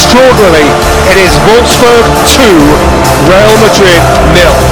extraordinarily, it is Wolfsburg 2, Real Madrid nil.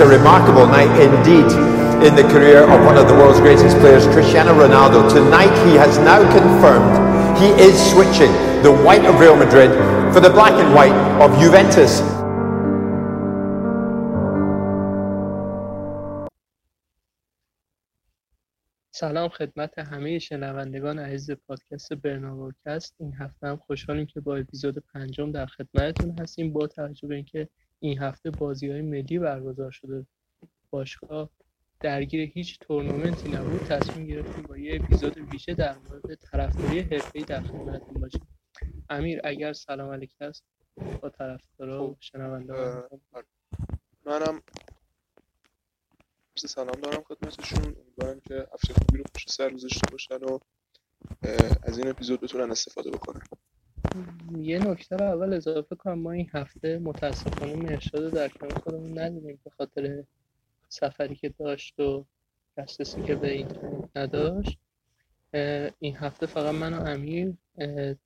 A remarkable night indeed in the career of one of the world's greatest players, Cristiano Ronaldo. Tonight he has now confirmed he is switching the white of Real Madrid for the black and white of Juventus. خدمت همه شنوندگان عزیز پادکست برناورکست این هفته هم خوشحالیم که با اپیزود پنجم در خدمتتون هستیم با توجه به اینکه این هفته بازی های ملی برگزار شده. باشگاه درگیر هیچ تورنمنتی نبود. تصمیم گرفتیم با یه اپیزود ویژه در مورد طرفداری حرفه‌ای در خدمتتون باشیم. امیر اگر سلام علیک هست با طرفدارا و خب، شنوندگان آره. منم عرض سلام دارم خدمتشون امیدوارم که هفته خوبی رو پشت سر گذاشته باشن و از این اپیزود بتونن استفاده بکنن. یه نکته رو اول اضافه کنم. ما این هفته متاسفانه مرشاد در کنار خودمون ندیدیم به خاطر سفری که داشت و دسترسی که به اینترنت نداشت. این هفته فقط من و امیر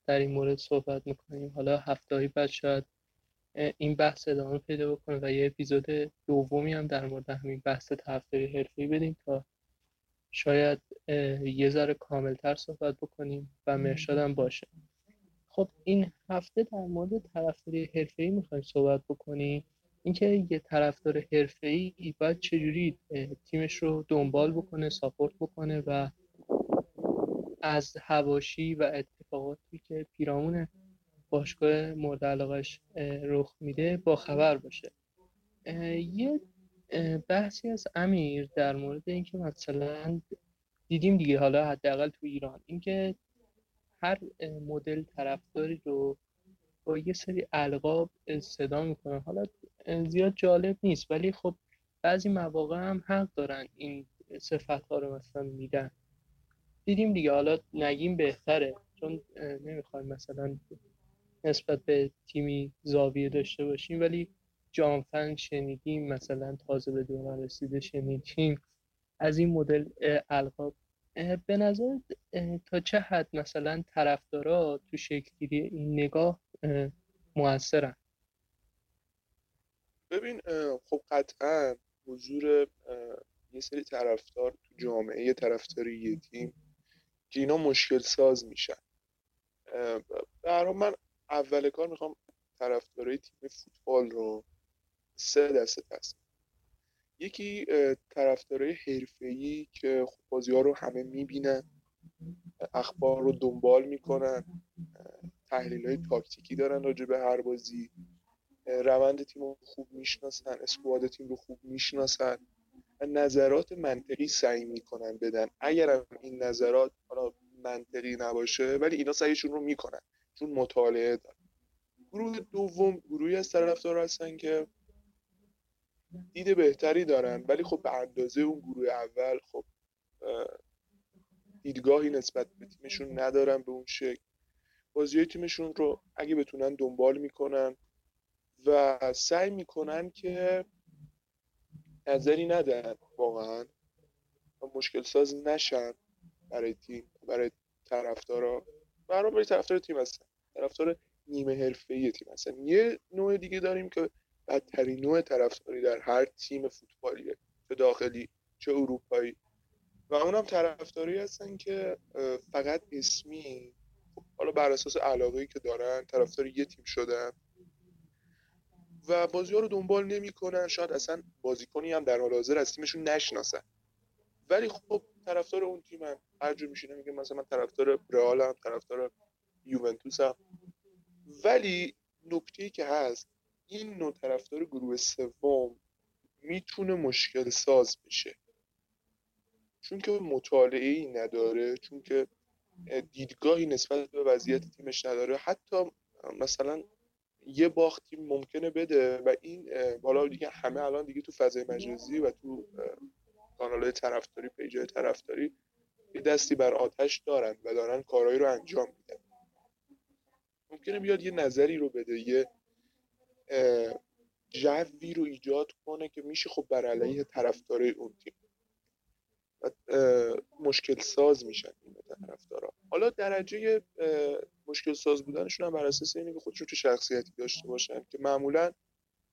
در این مورد صحبت می‌کنیم. حالا هفته بعد شاید این بحث ادامه پیدا بکنه و یه اپیزود دومی هم در مورد همین بحث تفریح حرفی بدیم تا شاید یه ذره کاملتر صحبت بکنیم و مرشادم باشه. خب این هفته در مورد طرفداری حرفه‌ای می‌خوایم صحبت بکنیم. اینکه یه طرفدار حرفه‌ای باید چجوری تیمش رو دنبال بکنه ساپورت بکنه و از هواشی و اتفاقاتی که پیرامون باشگاه مورد علاقش رخ میده با خبر باشه. یه بحثی از امیر در مورد اینکه مثلا دیدیم دیگه حالا حداقل تو ایران اینکه هر مدل طرفداری رو با یه سری القاب صدا می‌کنن. حالا زیاد جالب نیست ولی خب بعضی مواقع هم حق دارن این صفت ها رو مثلا میدن. دیدیم دیگه حالا نگیم بهتره چون نمی‌خوایم مثلا نسبت به تیمی زاویه داشته باشیم ولی جانفن شنیدیم مثلا تازه به دوران رسیده شنیدیم. از این مدل القاب. به نظر تا چه حد مثلا طرفدارا تو شکلگیری این نگاه موثرن؟ ببین خب قطعا حضور یه سری طرفدار تو جامعه طرفداری یه تیم که اینا مشکل ساز میشن در من اول کار می‌خوام طرفدارای تیم فوتبال رو سه دسته تقسیم یکی طرفدارای حرفه‌ای که خب بازی ها رو همه می‌بینن اخبار رو دنبال می‌کنن تحلیل های تاکتیکی دارن راجع به هر بازی روند تیم رو خوب می‌شناسن اسکواد تیم رو خوب می‌شناسن نظرات منطقی سعی می‌کنن بدن. اگر این نظرات حالا منطقی نباشه ولی اینا سعیشون رو می‌کنن. چون مطالعه دارن گروه دوم گروهی از طرفدار هستن که دید بهتری دارن ولی خب به اندازه اون گروه اول خب دیدگاهی نسبت به تیمشون ندارن به اون شکل. بازی تیمشون رو اگه بتونن دنبال می‌کنن و سعی می‌کنن که نظری ندن واقعا مشکل ساز نشن برای تیم برای طرفدارا. برای برای طرفدار تیم هستن. طرفدار نیمه حرفه‌ای تیم هستن. یه نوع دیگه داریم که بدترین نوع طرفداری در هر تیم فوتبالیه چه داخلی چه اروپایی. و اونم طرفداری هستن که فقط اسمی خب حالا بر اساس علاقه که دارن طرفدار یه تیم شدن و بازی ها رو دنبال نمی‌کنن. شاید اصلا بازیکنی هم در حال حاضر از تیمشون نشناسن. ولی خب طرفدار اون تیم هم. هر جور میشینه میگه مثلا من طرفدار رئال هم طرفدار یوونتوس هم. ولی نکته که هست این نوع طرفدار گروه سوم می‌تونه مشکل ساز بشه. چون که مطالعه ای نداره چون که دیدگاهی نسبت به وضعیت تیمش نداره. حتی مثلا یه باختی ممکنه بده و این بالا دیگه همه الان دیگه تو فضای مجازی و تو کانال طرفداری پیج های طرفداری یه دستی بر آتش دارن و دارن کارهایی رو انجام میدن. ممکنه بیاد یه نظری رو بده یه جوی رو ایجاد کنه که میشه خب بر علیه طرفدارای اون تیم. و مشکل ساز میشن این طرفدارا. حالا درجه مشکل ساز بودنشون هم بر اساس اینه که خودشون چه شخصیتی داشته باشن که معمولا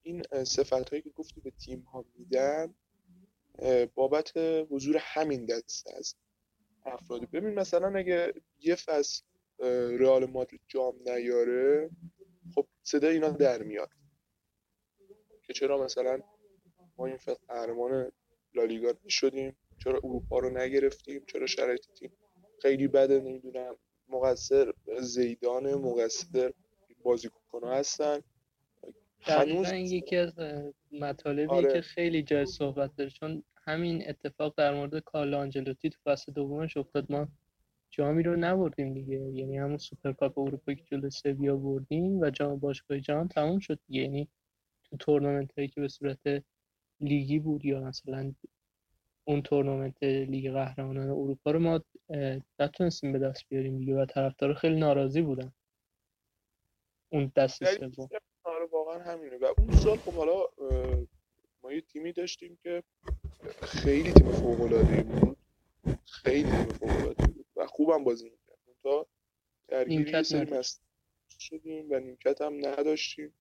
این صفت هایی که گفتی به تیم ها میدن بابت حضور همین دسته از افرادی. ببین مثلا اگه یه فصل رئال مادرید جام نیاره خب صدا اینا در میاد. که چرا مثلا ما این فصل قهرمان لالیگا شدیم چرا اروپا رو نگرفتیم؟ چرا شرایط تیم خیلی بده؟ نمی‌دونم. مقصر زیدان مقصر بازیکن هستن. هنوز یکی از مطالبی آره. که خیلی جای صحبت داره چون همین اتفاق در مورد کارلو آنجلوتی تو فصل دومش افتاد. ما جامی رو نبردیم دیگه. یعنی همون سوپرکاپ اروپا که جلو سویا بردیم و جام باشگاه جهان تموم شد دیگه. یعنی تو تورنمنت هایی که به صورت لیگی بود یا مثلا اون تورنمنت لیگ قهرمانان اروپا رو ما نتونستیم به دست بیاریم دیگه و طرفدارا خیلی ناراضی بودن. اون دست سوم. آره واقعا همینه. و اون سال خب حالا ما یه تیمی داشتیم که خیلی تیم فوق العاده بود. خیلی تیم فوق العاده بود و خوبم بازی می‌کرد. تا درگیری یه سری شدیم و نیمکت هم نداشتیم.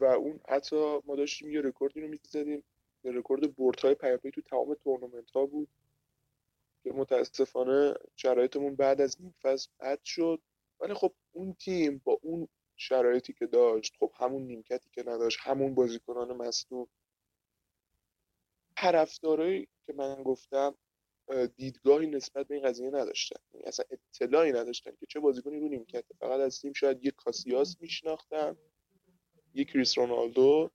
و اون حتی ما داشتیم یه رکوردی رو می‌زدیم. رکورد برد های پیاپی تو تمام تورنمنت ها بود که متاسفانه شرایطمون بعد از این فصل بد شد. ولی خب اون تیم با اون شرایطی که داشت خب همون نیمکتی که نداشت همون بازیکنان مصدوم طرفدارایی که من گفتم دیدگاهی نسبت به این قضیه نداشتن. یعنی اصلا اطلاعی نداشتن که چه بازیکنی رو نیمکته. فقط از تیم شاید یک کاسیاس میشناختن یک کریس رونالدو.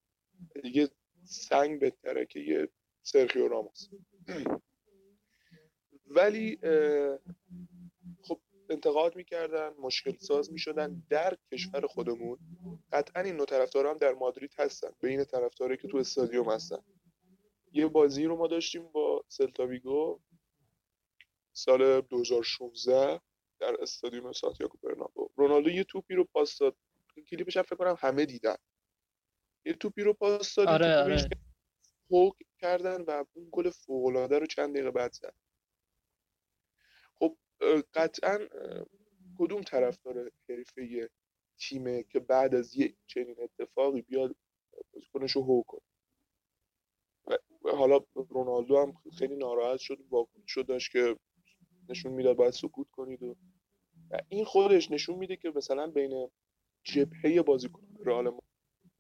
دیگه سنگ بهتره که یه سرخیو راموس. ولی خب انتقاد می‌کردن مشکل ساز می‌شدن در کشور خودمون. قطعا این نوع طرفدارا هم در مادرید هستن. بین طرفدارایی که تو استادیوم هستن. یه بازی رو ما داشتیم با سلتاویگو سال 2016 در استادیوم سانتیاگو برنابو. رونالدو یه توپی رو پاس داد. کلیپش فکر کنم همه دیدن. یه توپی رو پاس داد آره آره. کردن و اون گل فوق رو چند دقیقه بعد زد. خب قطعا کدوم طرفدار حرفه تیمه که بعد از یه چنین اتفاقی بیاد بازیکنش رو هو کنه؟ حالا رونالدو هم خیلی ناراحت شد واکنش شد داشت که نشون می‌داد باید سکوت کنید و این خودش نشون میده که مثلا بین جبهه بازیکن رئال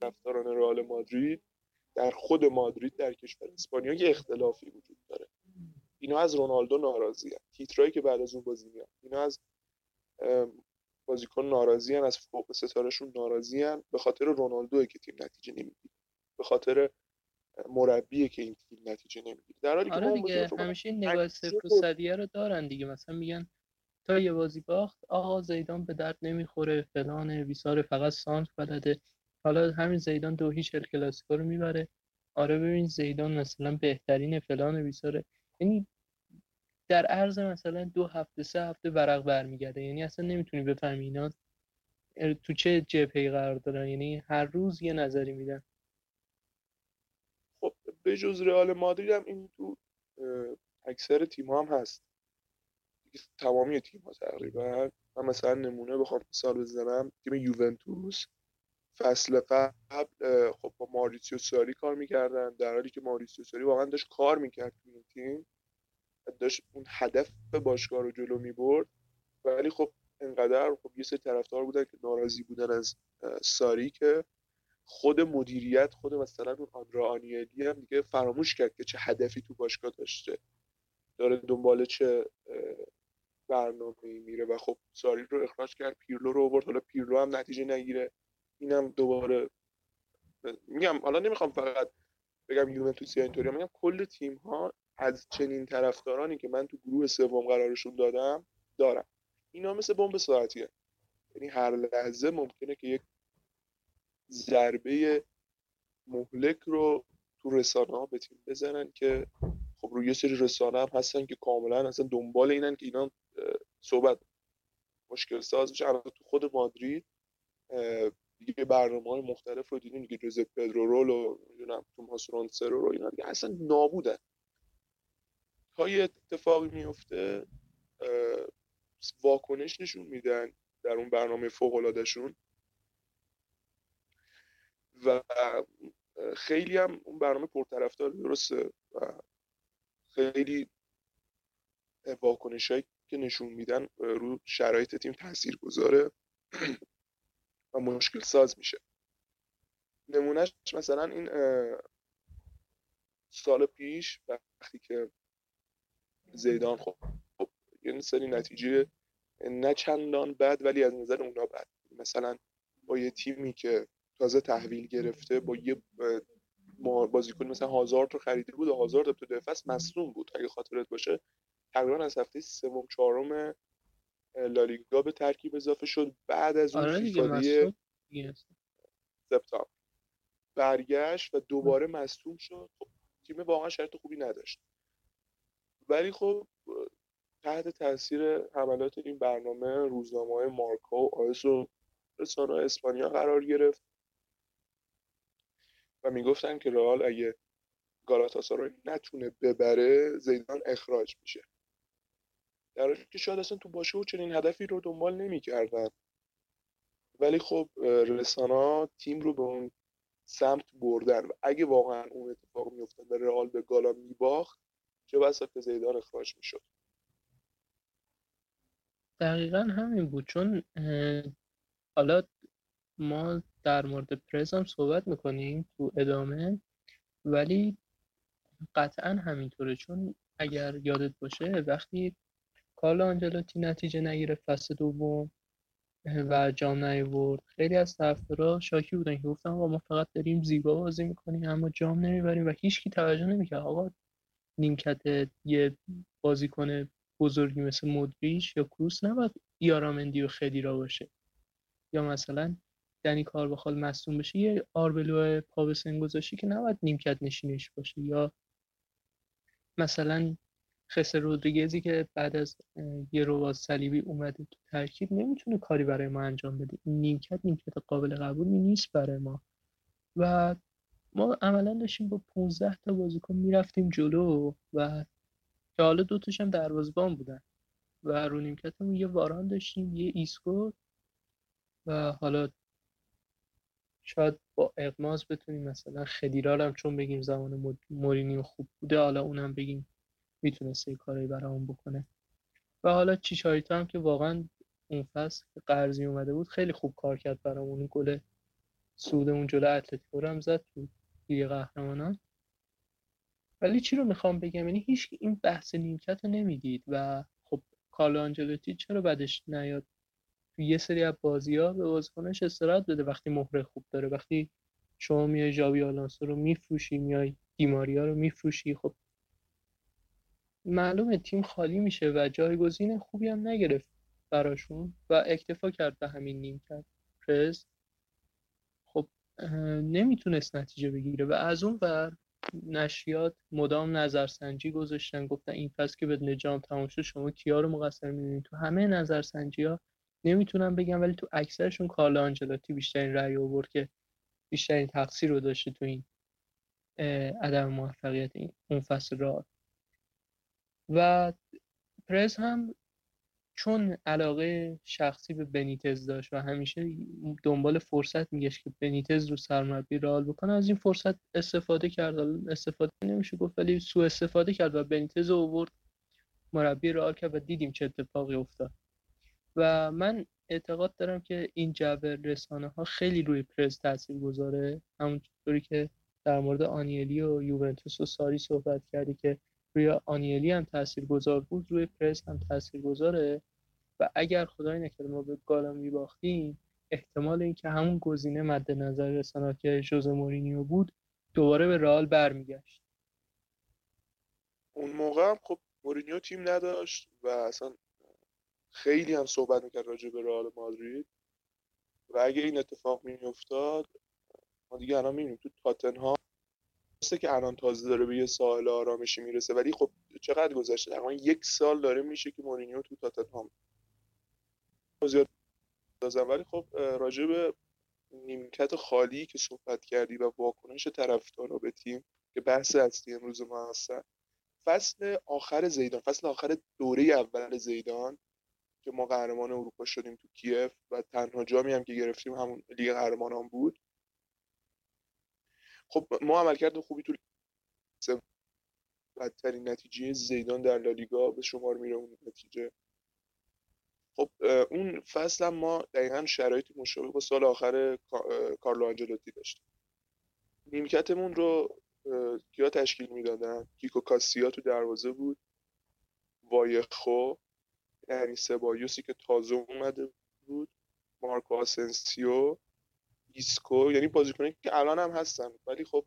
رفتاران رئال مادرید در خود مادرید در کشور اسپانیا یه اختلافی وجود داره اینا از رونالدو ناراضی هن. تیترایی که بعد از اون بازی میاد اینا از بازیکن ناراضی هن. از فوق ستارهشون ناراضی هن. به خاطر رونالدو که تیم نتیجه نمی‌گیره به خاطر مربی که این تیم نتیجه نمی‌گیره. در حالی آره دیگه همیشه این نگاه صفر صدیه رو دارن دیگه. مثلا میگن تا یه بازی باخت آقا زیدان به درد نمی‌خوره فلان بیسار فقط سانت بلده. حالا همین زیدان دو هیچ کلاسیکو رو می‌بره. آره ببین زیدان مثلا بهترین فلان بیساره یعنی در عرض مثلا دو هفته سه هفته ورق برمیگرده. یعنی اصلا نمی‌تونی بفهمی اینا تو چه جبهه قرار دارن. یعنی هر روز یه نظری میدن. به جز رئال مادرید هم این تو اکثر تیم هم هست. تمامی تیم ها تقریبا. من مثلا نمونه بخوام مثال بزنم. تیم یوونتوس فصل قبل خب با ماریسیو ساری کار می‌کردن. در حالی که ماریسیو ساری واقعا داشت کار می‌کرد تو این تیم. داشت اون هدف باشگاه رو جلو می‌برد. ولی خب انقدر خب یه سری طرفدار بودن که ناراضی بودن از ساری که خود مدیریت خود مثلا اون آندرا آنیلی هم دیگه فراموش کرد که چه هدفی تو باشگاه داشته. داره دنبال چه برنامه میره و خب ساری رو اخراج کرد پیرلو رو آورد. حالا پیرلو هم نتیجه نگیره. اینم دوباره میگم حالا نمی‌خوام فقط بگم یوونتوس یا اینطوری میگم کل تیم ها از چنین طرفدارانی که من تو گروه سوم قرارشون دادم دارم اینا مثل بمب ساعتیه. یعنی هر لحظه ممکنه که یک ضربه مهلک رو تو رسانه ها به تیم بزنن که خب روی سری رسانه هم هستن که کاملا اصلا دنبال اینن که اینا صحبت مشکل ساز بشه تو خود مادرید دیگه برنامه های مختلف رو دیدیم. دیگه جوزه پدرو رول و نمی‌دونم توماس رونسرو رو اینا دیگه اصلا نابودن. تا یه اتفاقی میفته واکنش نشون میدن در اون برنامه فوق شون و خیلی هم اون برنامه پرطرفدار درسته و خیلی واکنش هایی که نشون میدن رو شرایط تیم تاثیر گذاره و مشکل ساز میشه. نمونهش مثلا این سال پیش وقتی که زیدان خب, یه سری نتیجه نه چندان بد ولی از نظر اونا بد. مثلا با یه تیمی که تازه تحویل گرفته با یه بازیکن مثلا هازارد رو خریده بود و هازارد تو دفاع مصدوم بود اگه خاطرت باشه. تقریبا از هفته سوم چهارم لالیگا به ترکیب اضافه شد. بعد از اون آره سپتامبر. برگشت و دوباره مصدوم شد. خب تیم واقعا شرط خوبی نداشت. ولی خب تحت تاثیر حملات این برنامه روزنامه های مارکا و آیس و رسانه اسپانیا قرار گرفت. و می‌گفتن که رئال اگه گالاتاسارای نتونه ببره زیدان اخراج میشه. در حالی که شاید اصلا تو باشه و چنین هدفی رو دنبال نمی‌کردن. ولی خب رسانا تیم رو به اون سمت بردن و اگه واقعا اون اتفاق میافتاد و رئال به گالا میباخت چه بسا که زیدان اخراج می‌شد. دقیقا همین بود. چون حالا ما در مورد پرز هم صحبت می‌کنیم تو ادامه ولی قطعا همینطوره. چون اگر یادت باشه وقتی کارل آنجلوتی نتیجه نگیره فصل دوم و جام نیورد خیلی از طرفدارا شاکی بودن که گفتن آقا ما فقط داریم زیبا بازی می‌کنیم اما جام نمی‌بریم و هیچکی توجه نمی‌کرد. آقا نیمکت یه بازیکن بزرگی مثل مودریچ یا کروس نباید یارامندی و خدیرا باشه. یا مثلا دنی کارواخال مصوم بشه یه آربلو پا به سن گذاشتی که نباید نیمکت نشینش باشه. یا مثلا خسه رودریگزی که بعد از یه رباط صلیبی اومده تو ترکیب نمی‌تونه کاری برای ما انجام بده. این نیمکت نیمکت قابل قبولی نیست برای ما. و ما عملا داشتیم با 15 تا بازیکن می‌رفتیم جلو و که حالا دوتاش هم دروازبان بودن. و رو نیمکتمون یه واران داشتیم یه ایسکو و حالا شاید با اغماض بتونیم مثلا خدیرا هم چون بگیم زمان مورینیو خوب بوده حالا اونم بگیم می‌تونسته کاری برامون بکنه. و حالا چیچاریتا هم که واقعا اون فصل که قرضی اومده بود خیلی خوب کار کرد برامون. گل سودمون جلو اتلتیکو هم زد تو لیگ قهرمانان. ولی چی رو می‌خوام بگم؟ یعنی هیچ این بحث نیمکت رو نمی‌دید و خب کارلو آنجلوتی چرا بعدش نیاد؟ تو یه سری از بازی ها به بازیکنش استراحت بده. وقتی مهره خوب داره وقتی شما میای جاوی آلانسو رو میفروشی میای دیماریا رو میفروشی خب معلومه تیم خالی میشه و جایگزین خوبی هم نگرفت براشون و اکتفا کرد به همین نیم کرد. پرز خب نمی‌تونست نتیجه بگیره و از اون ور نشریات مدام نظرسنجی گذاشتن. گفتن این پس که بدون جام تمام شما کیا رو مقصر می‌دونید تو همه نظرسنجی ها نمی‌تونم بگم ولی تو اکثرشون کارل آنجلاتی بیشترین رأی آورد که بیشترین تقصیر رو داشته تو این عدم موفقیت این اون فصل را و پرز هم چون علاقه شخصی به بنیتز داشت و همیشه دنبال فرصت میگشت که بنیتز رو سرمربی رئال بکنه از این فرصت استفاده کرد. استفاده نمیشه گفت ولی سو استفاده کرد و بنیتز رو آورد مربی رئال کرد و دیدیم چه اتفاقی افتاد. و من اعتقاد دارم که این جو رسانه ها خیلی روی پرز تاثیر گذاره. همونطوری که در مورد آنیلی و یوونتوس و ساری صحبت کردی که روی آنیلی هم تأثیر گذار بود روی پرس هم تأثیر گذاره. و اگر خدای نکرده ما به گالا میباختیم احتمال اینکه همون گزینه مد نظر رسانه که جوز مورینیو بود دوباره به رئال برمیگشت. اون موقع هم خب مورینیو تیم نداشت و اصلا خیلی هم صحبت می‌کرد راجع به رئال مادرید. و اگه این اتفاق میافتاد ما دیگه الان می‌بینیم تو تاتنهام که الان تازه داره به یه سال آرامشی می‌رسه ولی خب چقدر گذشته؟ تقریبا یک سال داره میشه که مورینیو تو تاتنهام زیاد دازم ولی خب راجع به نیمکت خالی که صحبت کردی و واکنش طرفدارا به تیم که بحث اصلی امروز ما هستن فصل آخر زیدان فصل آخر دوره اول زیدان که ما قهرمان اروپا شدیم تو کیف و تنها جامی هم که گرفتیم همون لیگ قهرمانان بود. خب ما عملکرد خوبی تو بدترین نتیجه زیدان در لالیگا به شمار میره اون نتیجه. خب اون فصل هم ما دقیقا شرایط مشابه با سال آخر کارلو آنجلوتی داشتیم. نیمکتمون رو کیا تشکیل می‌دادن؟ کیکو کاسیا تو دروازه بود. وایخو. یعنی سبایوسی که تازه اومده بود مارکو آسنسیو ایسکو یعنی بازیکنایی که الان هم هستن. ولی خب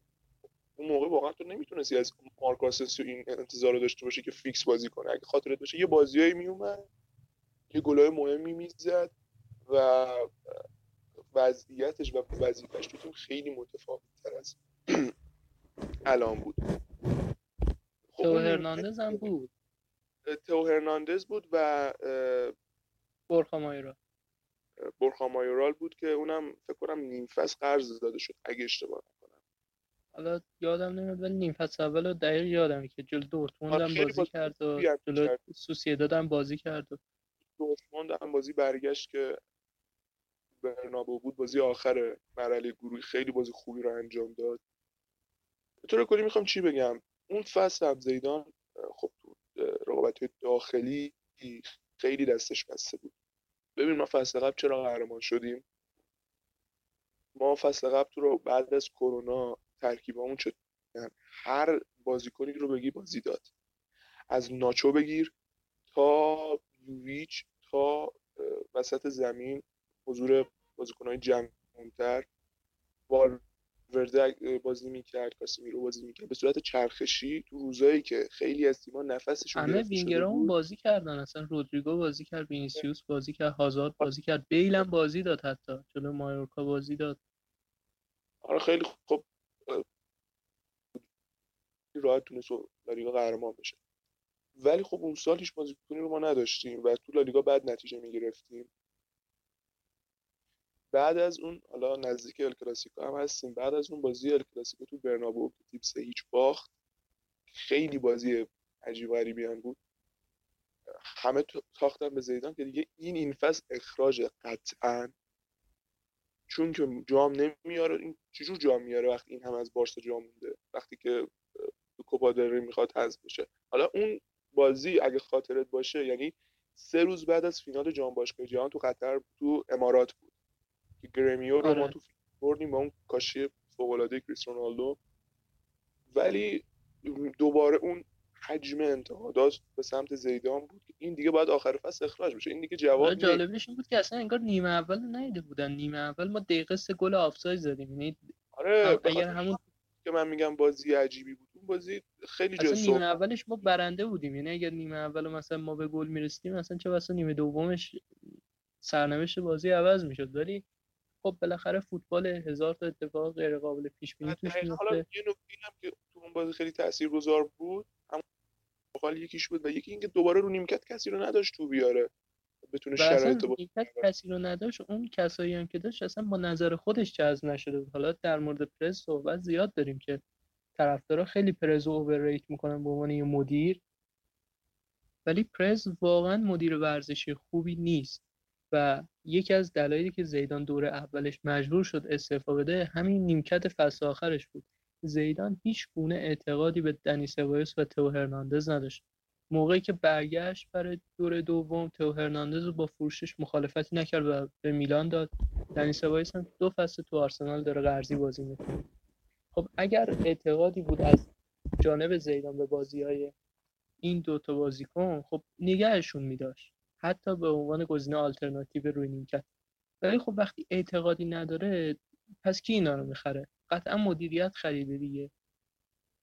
اون موقع واقعا تو نمی‌تونستی از مارکو آسنسیو این انتظار رو داشته باشه که فیکس بازی کنه. اگه خاطرت باشه یه بازیایی میومد یه گلای مهمی می‌زد و وضعیتش و وظیفش تو تیم خیلی متفاوت تر از الان بود. خب تو هرناندز هم بود. تو هرناندز بود و برخا مایرا برخا مایورال بود که اونم فکر کنم نیم فصل قرض داده شد اگه اشتباه نکنم. حالا یادم نمیاد ولی نیم فصل اول دقیق یادمه که جلو دورتموند هم بازی کرد و جلو سوسیداد هم بازی کرد و دورتموند هم بازی برگشت که برنابو بود بازی آخر مرحله گروهی خیلی بازی خوبی رو انجام داد. به طور کلی می‌خوام چی بگم؟ اون فصل هم زیدان خب رقابت داخلی خیلی دستش بسته بود. ببین ما فصل قبل چرا قهرمان شدیم؟ ما فصل قبل تو رو بعد از کرونا ترکیبمون چه هر بازیکنی رو بگی بازی داد. از ناچو بگیر تا یوویچ تا وسط زمین حضور بازیکنهای جمعتر. ورده بازی می‌کرد کاسمیرو بازی می‌کرد. به صورت چرخشی تو روزایی که خیلی از تیم‌ها نفسشون همه وینگرامون بازی کردن. اصلا رودریگو بازی کرد وینیسیوس بازی کرد هازارد بازی کرد. بیل هم بازی داد حتی. جلو مایورکا بازی داد. آره خیلی خوب راحت تونست لالیگا قهرمان بشه. ولی خب اون سال هیچ بازیکنی رو ما نداشتیم و تو لالیگا بعد نتیجه می‌گرفتیم. بعد از اون حالا نزدیک ال کلاسیکو هم هستیم بعد از اون بازی ال کلاسیکو تو برنابو که تیم سه هیچ باخت. خیلی بازی عجیب غریبی هم بود. همه تاختن به زیدان که دیگه این این فصل اخراج قطعا. چون که جام نمیاره این چجور جام میاره وقتی این هم از بارسا جام مونده؟ وقتی که کوپا می‌خواد حذف بشه. حالا اون بازی اگه خاطرت باشه یعنی سه روز بعد از فینال جام باشگاه جهان تو قطر تو امارات بود. که گرمیو رو آره. ما تو بردیم با اون کاشی فوق العاده رونالدو. ولی دوباره اون حجم انتقادات به سمت زیدان بود که این دیگه باید آخر فصل اخراج بشه. این دیگه جواب آره، جالبش این بود که اصلا انگار نیمه اول نیده بودن. نیمه اول ما دقیقه سه گل آفساید زدیم. یعنی آره اگر همون که من میگم بازی عجیبی بود اون بازی خیلی جا نیمه اولش ما برنده بودیم. یعنی اگر نیمه اول مثلا ما به گل می‌رسیدیم مثلا چه واسه نیمه دومش سرنوشت بازی عوض می‌شد. ولی خب بالاخره فوتبال هزار تا اتفاق غیر قابل پیش بینی توش حالا یه نکته هم که تو اون بازی خیلی تاثیرگذار بود هم یکیش بود و یکی اینکه دوباره رو نیمکت کسی رو نداشت تو بیاره بتونه شرایط نیمکت کسی رو نداشت اون کسایی هم که داشت اصلا با نظر خودش جذب نشده بود. حالا در مورد پرز صحبت زیاد داریم که طرفدارا خیلی پرز رو اوورریت می‌کنن به عنوان یه مدیر. ولی پرز واقعا مدیر ورزشی خوبی نیست. و یکی از دلایلی که زیدان دور اولش مجبور شد استعفا بده همین نیمکت فصل آخرش بود. زیدان هیچ گونه اعتقادی به دنی سبایوس و تو هرناندز نداشت. موقعی که برگشت برای دور دوم تو هرناندز رو با فروشش مخالفتی نکرد و به میلان داد. دنی سبایوس هم دو فصل تو آرسنال داره قرضی بازی می‌کنه. خب اگر اعتقادی بود از جانب زیدان به بازی های این دوتا بازیکن خب نگهشون میداشت. حتی به عنوان گزینه آلترناتیو روی نیمکت. ولی خب وقتی اعتقادی نداره پس کی اینا رو می‌خره؟ قطعا مدیریت خریده دیگه.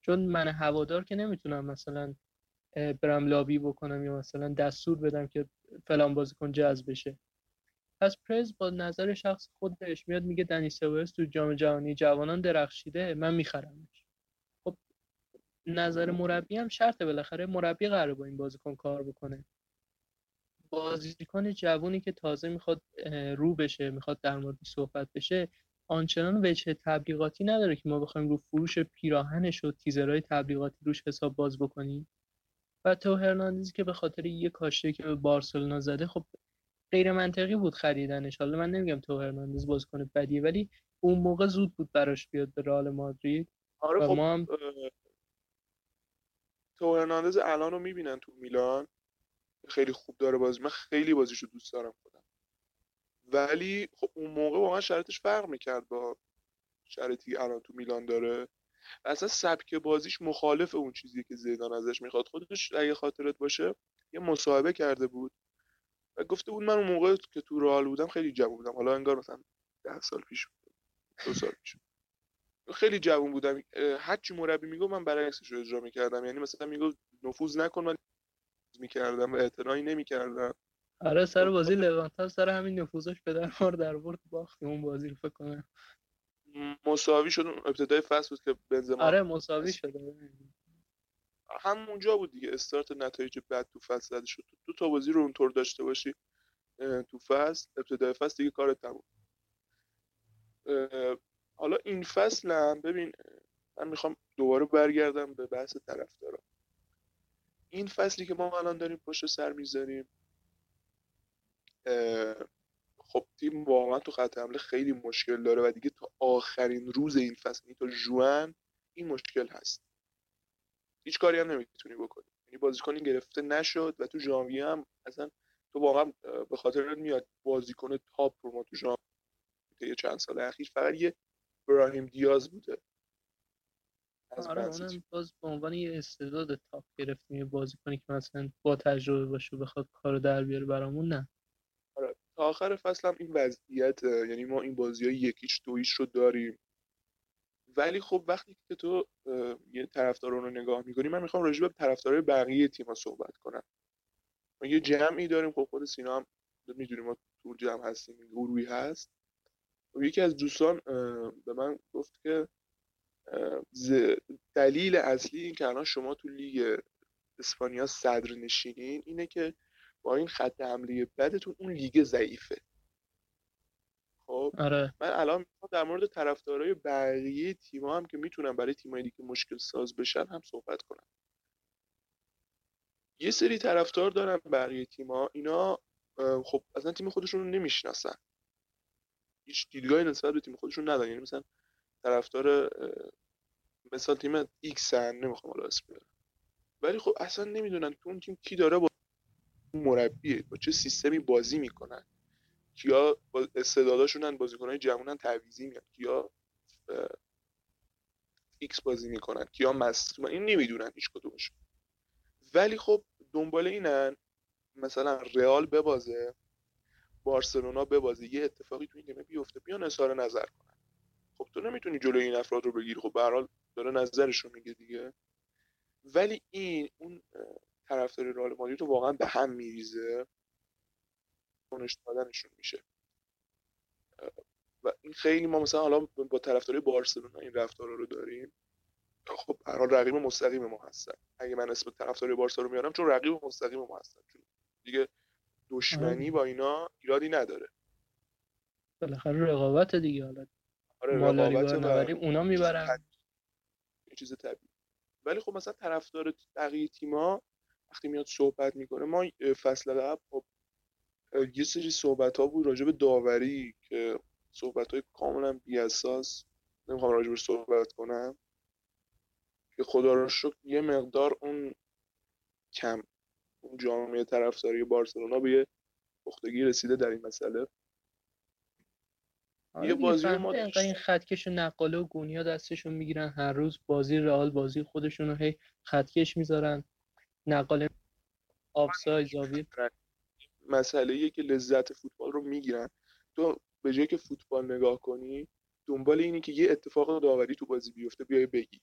چون من هوادار که نمی‌تونم مثلا برم لابی بکنم یا مثلا دستور بدم که فلان بازیکن جذب بشه. پس پرز با نظر شخص خودش میاد میگه دنی سوارز تو جام جهانی جوانان درخشیده من میخرمش. خب نظر مربی هم شرطه بالاخره مربی قراره با این بازیکن کار بکنه. بازیکن جوونی که تازه می‌خواد رو بشه می‌خواد در مورد صحبت بشه آنچنان وجه تبلیغاتی نداره که ما بخوایم رو فروش پیراهنش و تیزرهای تبلیغاتی روش حساب باز بکنیم. و تو هرناندزی که به خاطر یه کاشته که به بارسلونا زده خب غیر منطقی بود خریدنش. حالا من نمیگم تو هرناندز بازیکن بدیه ولی اون موقع زود بود براش بیاد به رئال مادرید. آره خب ما هم... تو هرناندز الان رو می‌بینن تو میلان؟ خیلی خوب داره بازی. من خیلی بازیشو دوست دارم خودم. ولی خب اون موقع واقعا شرطش فرق می‌کرد با شرطی الان تو میلان داره. اصلا سبک بازیش مخالف اون چیزی که زیدان ازش می‌خواد. خودش اگه خاطرت باشه یه مصاحبه کرده بود و گفته بود من اون موقع که تو رئال بودم خیلی جوون بودم. حالا انگار مثلا ده سال پیش دو سال پیش خیلی جوون بودم. هر چی مربی میگو من برعکسش رو اجرا می‌کردم. یعنی مثلا میگو نفوذ نکن من می‌کردم و اعتنایی نمی‌کردم. آره سر بازی لوانتا سر همین نفوذش به در مار در برد باختیم اون بازی رو فکر کنم. مساوی شد ابتدای فصل بود که بنزما آره مساوی شد همونجا بود دیگه. استارت نتایج بد تو فصل زده شد. دو تا بازی رو اونطور داشته باشی تو فصل ابتدای فصل دیگه کار تموم. حالا این فصل هم ببین من می‌خوام دوباره برگردم به بحث طرفدارا. این فصلی که ما الان داریم پشت سر می‌ذاریم خب تیم واقعا تو خط حمله خیلی مشکل داره و دیگه تا آخرین روز این فصل یعنی تا جوان این مشکل هست. هیچ کاری هم نمی‌تونی بکنی. یعنی بازیکنی گرفته نشد و تو ژانویه هم اصلا تو واقعا به خاطر میاد بازیکن تاپ رو ما تو یه چند سال اخیر فقط یه براهیم دیاز بوده. آره اونم باز به عنوان یه استعداد تاپ گرفتیم یه بازیکنی که مثلا با تجربه باشه بخواد کارو در بیاره برامون نه. آره تا آخر فصل هم این وضعیت یعنی ما این بازی های یکیش دویش رو داریم. ولی خب وقتی که تو یه طرفدار رو نگاه می‌کنی من می‌خوام راجع به طرفدارای بقیه تیم‌ها صحبت کنم. ما یه جمعی داریم خب خود سینا هم می‌دونیم ما تو جمع هستیم گروهی هست. و یکی از دوستان به من گفت که دلیل اصلی این که الان شما تو لیگ اسپانیا صدر نشینین اینه که با این خط حمله بدتون اون لیگ ضعیفه. خب؟ آره. من الان در مورد طرفدارای بقیه تیم‌ها هم که می‌تونن برای تیمایی دیگه مشکل ساز بشن هم صحبت کنم. یه سری طرفدار دارن بقیه تیم‌ها. اینا خب اصلا تیم خودشون رو نمی‌شناسن. هیچ دیدگاهی نسبت به تیم خودشون ندارن. یعنی مثلا طرفدار مثال تیم X هن نمی‌خوام حالا اسم بیارم ولی خب اصلا نمی‌دونن تو اون تیم کی داره با مربیه با چه سیستمی بازی می‌کنن. کیا استعداداشونن بازیکنهای جوونن تعویضی میان کیا فیکس بازی می‌کنن. کیا مصدومن این نمی‌دونن هیچ کدومشون. ولی خب دنبال اینن مثلا رئال ببازه بارسلونا ببازه یه اتفاقی تو این بیفته. بیان اظهار نظر کنن. خب تو نمی‌تونی جلوی این افراد رو بگیری. خب به هر داره نظرش رو میگه دیگه. ولی این اون طرفدار رئال مادرید رو واقعا به هم میریزه. کنش دادنشون میشه. و این خیلی ما مثلا حالا با طرفدارای بارسلونا این رفتارا رو داریم. خب هر حال رقیب مستقیم ما هستن. اگه من اسم طرفدار بارسا رو میارم چون رقیب مستقیم ما هستن. چون دیگه دشمنی با اینا ایرادی نداره. بالاخره رقابت دیگه حالا. آره رقابت اونا می‌برن. یه چیز طبیعی. ولی خب مثلا طرفدار بقیه تیما وقتی میاد صحبت می‌کنه ما فصل قبل خب یه سری صحبت ها بود راجع به داوری که صحبت های کاملا بی اساس نمی‌خوام راجع به صحبت کنم که خدا رو شکر یه مقدار اون کم اون جامعه طرفداری بارسلونا به یه پختگی رسیده در این مسئله. یه بازی ما این خطکش و نقاله و گونیا دستشون می‌گیرن. هر روز بازی رئال بازی خودشون رو هی خطکش می‌ذارن. نقاله آفساید زاویه. مسئله که لذت فوتبال رو می‌گیرن. تو به جای که فوتبال نگاه کنی دنبال اینی که یه اتفاق داوری تو بازی بیفته بیای بگی.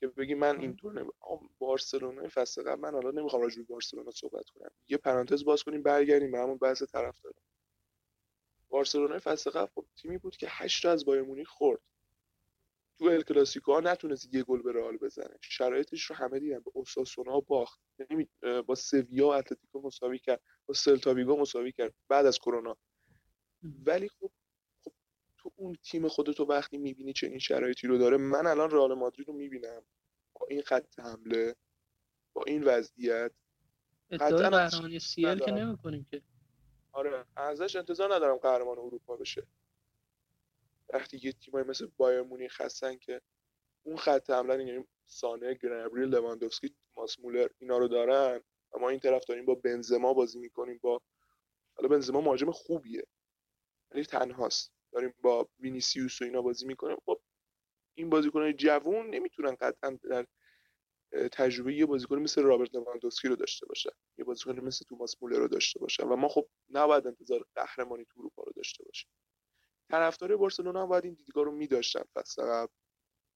که بگی من اینطور نمی بارسلونا فصل قبل من حالا نمی‌خوام راجع به بارسلونا صحبت کنم. یه پرانتز باز کنیم برگردیم به همون بحث طرفدار بارسلونا فصل قبل خب تیمی بود که 8 از بایر مونیخ خورد. تو ال کلاسیکو ها نتونست یه گل به رئال بزنه. شرایطش رو همه دیدن. به اوساسونا باخت. یعنی با سویا و اتلتیکو مساوی کرد. با سلتا ویگو مساوی کرد. بعد از کرونا. ولی خب خب تو اون تیم خودتو وقتی می‌بینی چه این شرایطی رو داره من الان رئال مادرید رو می‌بینم. با این خط حمله با این وضعیت. قهرمانی CL که نمی‌کنیم که. آره ازش انتظار ندارم قهرمان اروپا بشه. وقتی یه تیمای مثل بایرن مونیخ هستن که اون خط حمله یعنی سانه گنبری لواندوفسکی توماس مولر اینا رو دارن و ما این طرف داریم با بنزما بازی می‌کنیم با حالا بنزما مهاجم خوبیه ولی تنهاست. داریم با وینیسیوس و اینا بازی می‌کنیم. خب این بازیکنان جوون نمی‌تونن قطعا در تجربه یه بازیکن مثل رابرت لواندوسکی رو داشته باشن یه بازیکن مثل توماس مولر رو داشته باشن و ما خب نباید انتظار قهرمانی تو اروپا رو داشته باشیم. طرفدار بارسلونا هم باید این دیدگاه رو میداشتن فصل قبل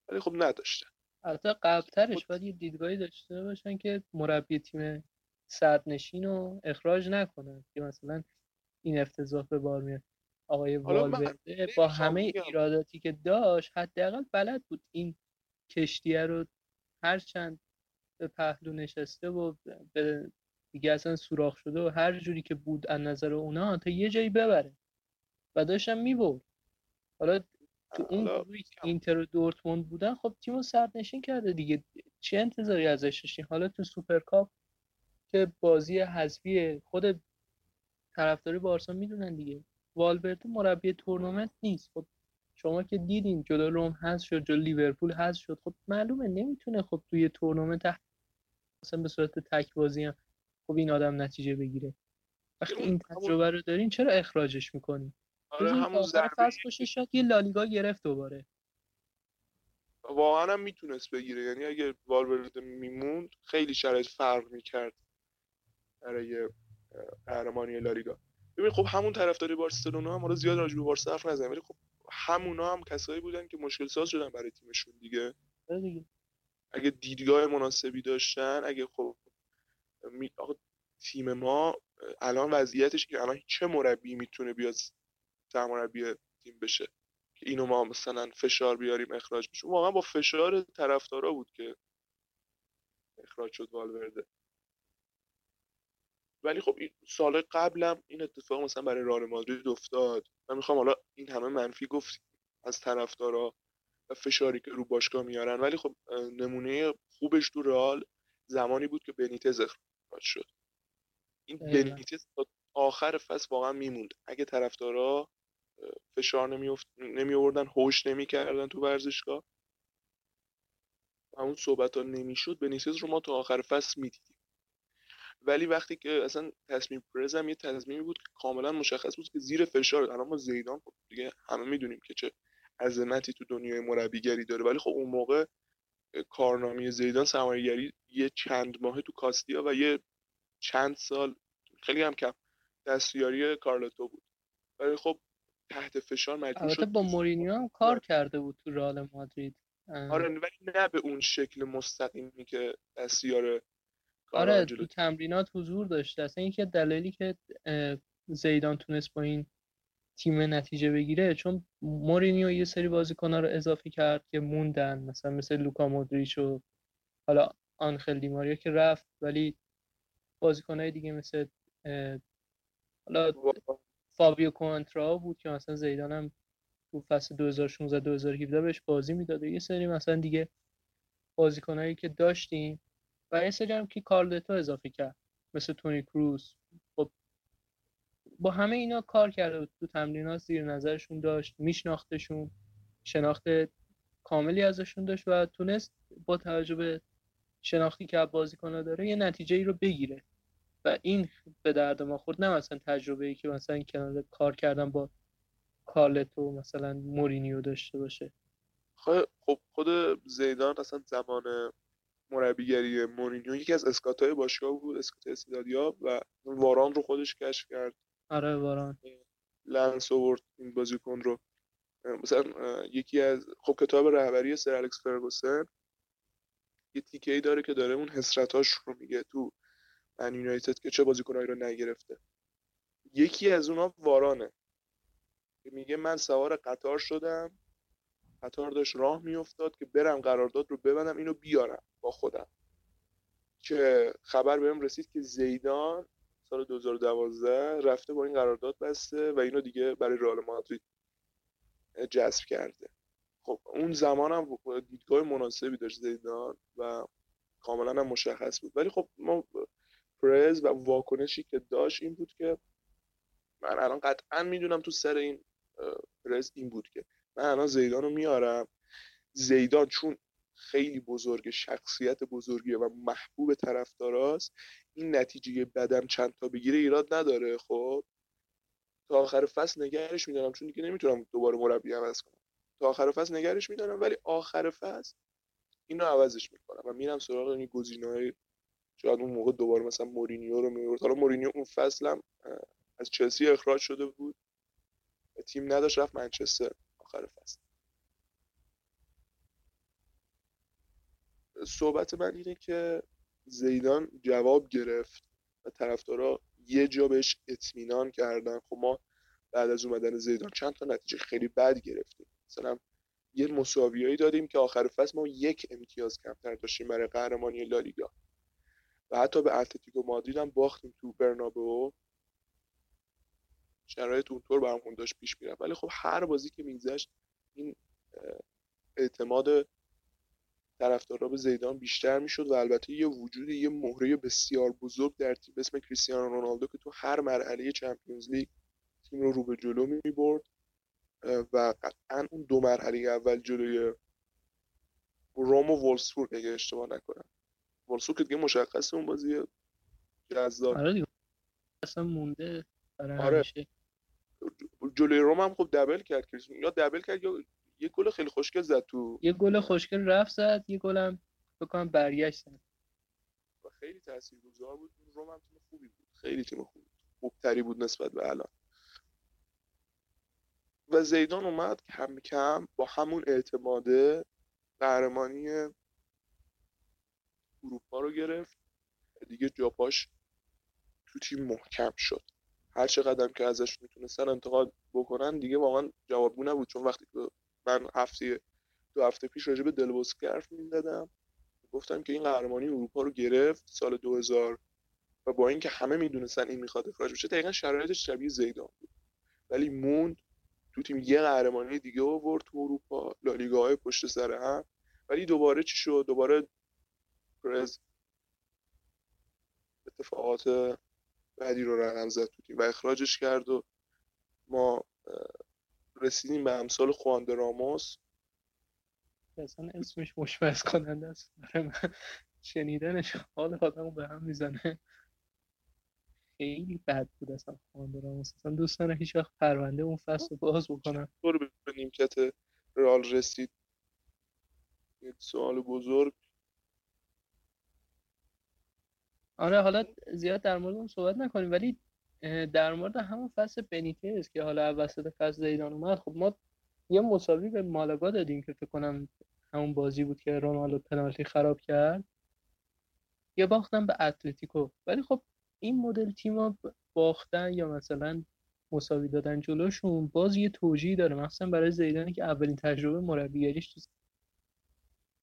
ولی خب نداشتن. البته قبلترش خب باید یه دیدگاهی داشته باشن که مربی تیم نشین رو اخراج نکنن که مثلا این افتضاح به بار میاد. آقای والورده با همه ایراداتی که داشت حداقل بلد بود این کشتیه رو هرچند به پهلو نشسته و به دیگه اصلا سوراخ شده و هر جوری که بود از نظر اونا تا یه جایی ببره. و داشتم می‌برد. حالا تو اون گروهی اینتر و دورتموند بودن خب تیمو صدرنشین کرده دیگه. چه انتظاری ازش داشتین حالا تو سوپرکاپ که بازی حذفی خود طرفداری بارسا می‌دونن دیگه. والورده مربی تورنمنت نیست. خب شما که دیدین جلو روم هست شد جلو لیورپول هست شد. خب معلومه نمی‌تونه خب توی تورنمنت مثلا به صورت تک بازی هم خب این آدم نتیجه بگیره. وقتی این تجربه رو دارین چرا اخراجش می‌کنین؟ آره همون ضربه باشه شاید یه لالیگا گرفت دوباره. واقعا هم می‌تونست بگیره. یعنی اگه والورده میموند خیلی شرایط فرق می‌کرد برای قهرمانی لالیگا. ببین خب همون طرفداری بارسلونا هم حالا زیاد راجع به بارسا حرف نزنیم ولی خب همونا هم کسایی بودن که مشکل ساز شدن برای تیمشون دیگه. آره دیگه. اگه دیدگاه مناسبی داشتن اگه خب می... تیم ما الان وضعیتش که الان چه مربی می‌تونه بیاد سرمربی تیم بشه که اینو ما مثلا فشار بیاریم اخراج بشه؟ واقعا با فشار طرفدارا بود که اخراج شد والورده. ولی خب سال قبلم این اتفاق مثلا برای رئال مادرید افتاد. من می‌خوام حالا این همه منفی گفت از طرفدارا فشاری که رو باشگاه میارن. ولی خب نمونه خوبش تو رئال زمانی بود که بنیتز اخراج شد. این. بنیتز تا آخر فصل واقعا میموند. اگه طرفدارا فشار نمیافت نمی آوردن هوش نمی‌کردن تو ورزشگاه و اون صحبت ها نمی‌شد. بنیتز رو ما تا آخر فصل می‌دیدیم. ولی وقتی که اصلا تصمیم پرز هم یه تصمیمی بود که کاملا مشخص بود که زیر فشار. الان ما زیدان خب دیگه همه می‌دونیم که چه عظمتی تو دنیای مربیگری داره. ولی خب اون موقع کارنامه زیدان سرمایه‌گری یه چند ماه تو کاستیا و یه چند سال خیلی هم کم دستیاری کارلتو بود. ولی خب تحت فشار مجبور شد با مورینیو هم کار کرده بود تو رئال مادرید. آره ولی نه به اون شکل مستقیمی که دستیار آره تو تمرینات حضور داشته اصلا از دلایلی که زیدان تونست با این تیم نتیجه بگیره چون مورینیو یه سری بازیکن‌ها رو اضافه کرد که موندن. مثلا مثل لوکا مودریچ و حالا آنخل دیماریا که رفت ولی بازیکن‌های دیگه مثل حالا فابیو کوانترا بود که مثلا زیدان هم تو فصل 2016 2017 بهش بازی می‌داد. یه سری مثلا دیگه بازیکنایی که داشتیم و یه سری هم که کارلتو اضافه کرد مثل تونی کروز با همه اینا کار کرده بود. تو تمرینات زیر نظرشون داشت میشناختشون شناخت کاملی ازشون داشت و تونست با توجه به شناختی که از بازیکن‌ها داره یه نتیجه ای رو بگیره. و این به درد ما خورد. نه مثلا تجربه ای که مثلا کنار کار کردن با کارلتو مثلا مورینیو داشته باشه. خب خب خود زیدان اصلا زمان مربیگری مورینیو یکی از scout ای باشگاه بود scout استادیا و واران رو خودش کشف کرد. آره واران لنس آورد این بازیکن رو. مثلا یکی از خب کتاب رهبری سر الکس فرگوسن یه تیکه ای داره که داره اون حسرتاش رو میگه تو من یونایتد که چه بازیکنایی رو نگرفته. یکی از اونها وارانه. که میگه من سوار قطار شدم. قطار داشت راه میافتاد که برم قرارداد رو ببندم اینو بیارم با خودم. که خبر بهم رسید که زیدان سال 2012 رفته با این قرارداد بسته و اینو دیگه برای رئال مادرید جذب کرده. خب اون زمان هم دیدگاه مناسبی داشت زیدان و کاملا هم مشخص بود. ولی خب ما پرز و واکنشی که داشت این بود که من الان قطعا می‌دونم تو سر این پرز این بود که من الان زیدان رو میارم. زیدان چون خیلی بزرگ شخصیت بزرگیه و محبوب طرفداراست. این نتیجه بدم چند تا بگیره ایراد نداره خب؟ تا آخر فصل نگرش میدارم چون دیگه نمی‌تونم دوباره مربی عوض کنم. تا آخر فصل نگرش میدارم ولی آخر فصل اینو عوضش می‌کنم و میرم سراغ این گزینه‌های شاید اون موقع دوباره مثلا مورینیو رو میورد حالا مورینیو اون فصل هم از چلسی اخراج شده بود. تیم نداشت رفت منچستر آخر فصل. صحبت من اینه که زیدان جواب گرفت و طرفدارا یه جا بهش اطمینان کردن. خب ما بعد از اومدن زیدان چند تا نتیجه خیلی بد گرفتیم. مثلا یه مساویایی دادیم که آخر فصل ما یک امتیاز کمتر داشتیم برای قهرمانی لالیگا. و حتی به اتلتیکو مادرید هم باختیم تو برنابو شرایط اونطور برامون داشت پیش می‌رفت. ولی خب هر بازی که میگذشت این اعتماد طرفدارا به زیدان بیشتر می‌شد و البته یه وجود یه مهره بسیار بزرگ در تیم به اسم کریستیانو رونالدو که تو هر مرحله چمپیونز لیگ تیم رو رو به جلو می‌برد و قطعا اون دو مرحله اول جلوی روم و وولسبورگ اگه اشتباه نکنم. وولسبورگ دیگه مشخصه اون بازی جذاب. آره دیگه. اصلا مونده. آره. همیشه. جلوی روم هم خب دبل کرد. کریس یا دبل کرد یا یه گل خیلی خوشگل زد تو یه گل خوشگل رفت زد یه گلم فکر کنم برگشت زد. و خیلی تاثیرگذار بود. روم هم تیم خوبی بود. خیلی تیم خوبی بود. خوبتری بود نسبت به الان. و زیدان اومد کم کم با همون اعتماده قهرمانی اروپا رو گرفت. دیگه جاپاش تو تیم محکم شد. هر چقدر که ازش می‌تونستن انتقاد بکنن دیگه واقعا جوابگو نبود. چون وقتی که من هفته دو هفته پیش راجع به دلبوسکی حرف می‌زدم. گفتم که این قهرمانی اروپا رو گرفت سال 2000 و با اینکه همه می‌دونستن این می‌خواد اخراج بشه دقیقا شرایطش شبیه زیدان بود. ولی موند تو تیم یه قهرمانی دیگه آورد تو اروپا لالیگاهای پشت سر هم. ولی دوباره چی شد؟ دوباره پرز اتفاقات بعدی رو رقم زد تو تیم و اخراجش کرد و ما رسیدیم به امثال خواند راموس اصلا اسمش مشمئز کننده است. برای من شنیدنش حال آدمو به هم می‌زنه. خیلی بد بود اصلا خواند راموس اصلا دوست دارم هیچ وقت پرونده اون فصل رو باز بکنم. طور به نیمکت رئال رسید. یه سوال بزرگ. آره حالا زیاد در مورد اون صحبت نکنیم ولی در مورد همون فصل بنیتز که حالا وسط فصل زیدان اومد خب ما یه مساوی به مالاگا دادیم که فکر کنم همون بازی بود که رونالدو پنالتی خراب کرد. یا باختن به اتلتیکو. ولی خب این مدل تیما باختن یا مثلا مساوی دادن جلوشون باز یه توجیهی داره مثلا برای زیدانی که اولین تجربه مربیگریش تو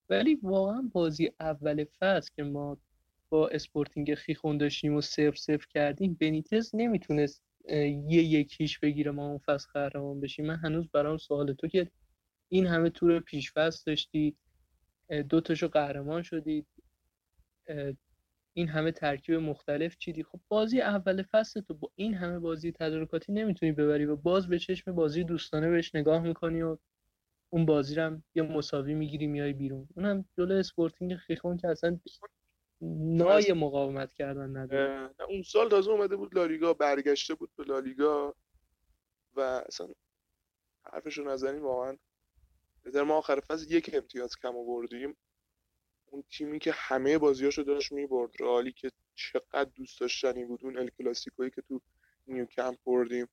ولی واقعا بازی اول فصل که ما با اسپورتینگ خیخون داشتیم و صفر صفر کردیم بنیتز نمی‌تونست یه یکیش بگیره ما اون فصل قهرمان بشیم. من هنوز برام سوال تو که این همه تور پیش فصل داشتی دو تاشو قهرمان شدی این همه ترکیب مختلف چیدی؟ خب بازی اول فصل تو با این همه بازی تدارکاتی نمی‌تونی ببری و باز به چشم بازی دوستانه بهش نگاه می‌کنی و اون بازی هم یه مساوی می‌گیری میای بیرون. اونم جلو اسپورتینگ خیخون که اصلا نای مقاومت کردن نداره. اون سال تازه اومده بود لالیگا برگشته بود به لالیگا و اصلا حرفشو نزنیم واقعا در ما آخر فصل یک امتیاز کم آوردیم. اون تیمی که همه بازیاشو داشت می‌برد رئالی که چقدر دوست داشتنی بود اون ال کلاسیکویی که تو نیو کمپ بردیم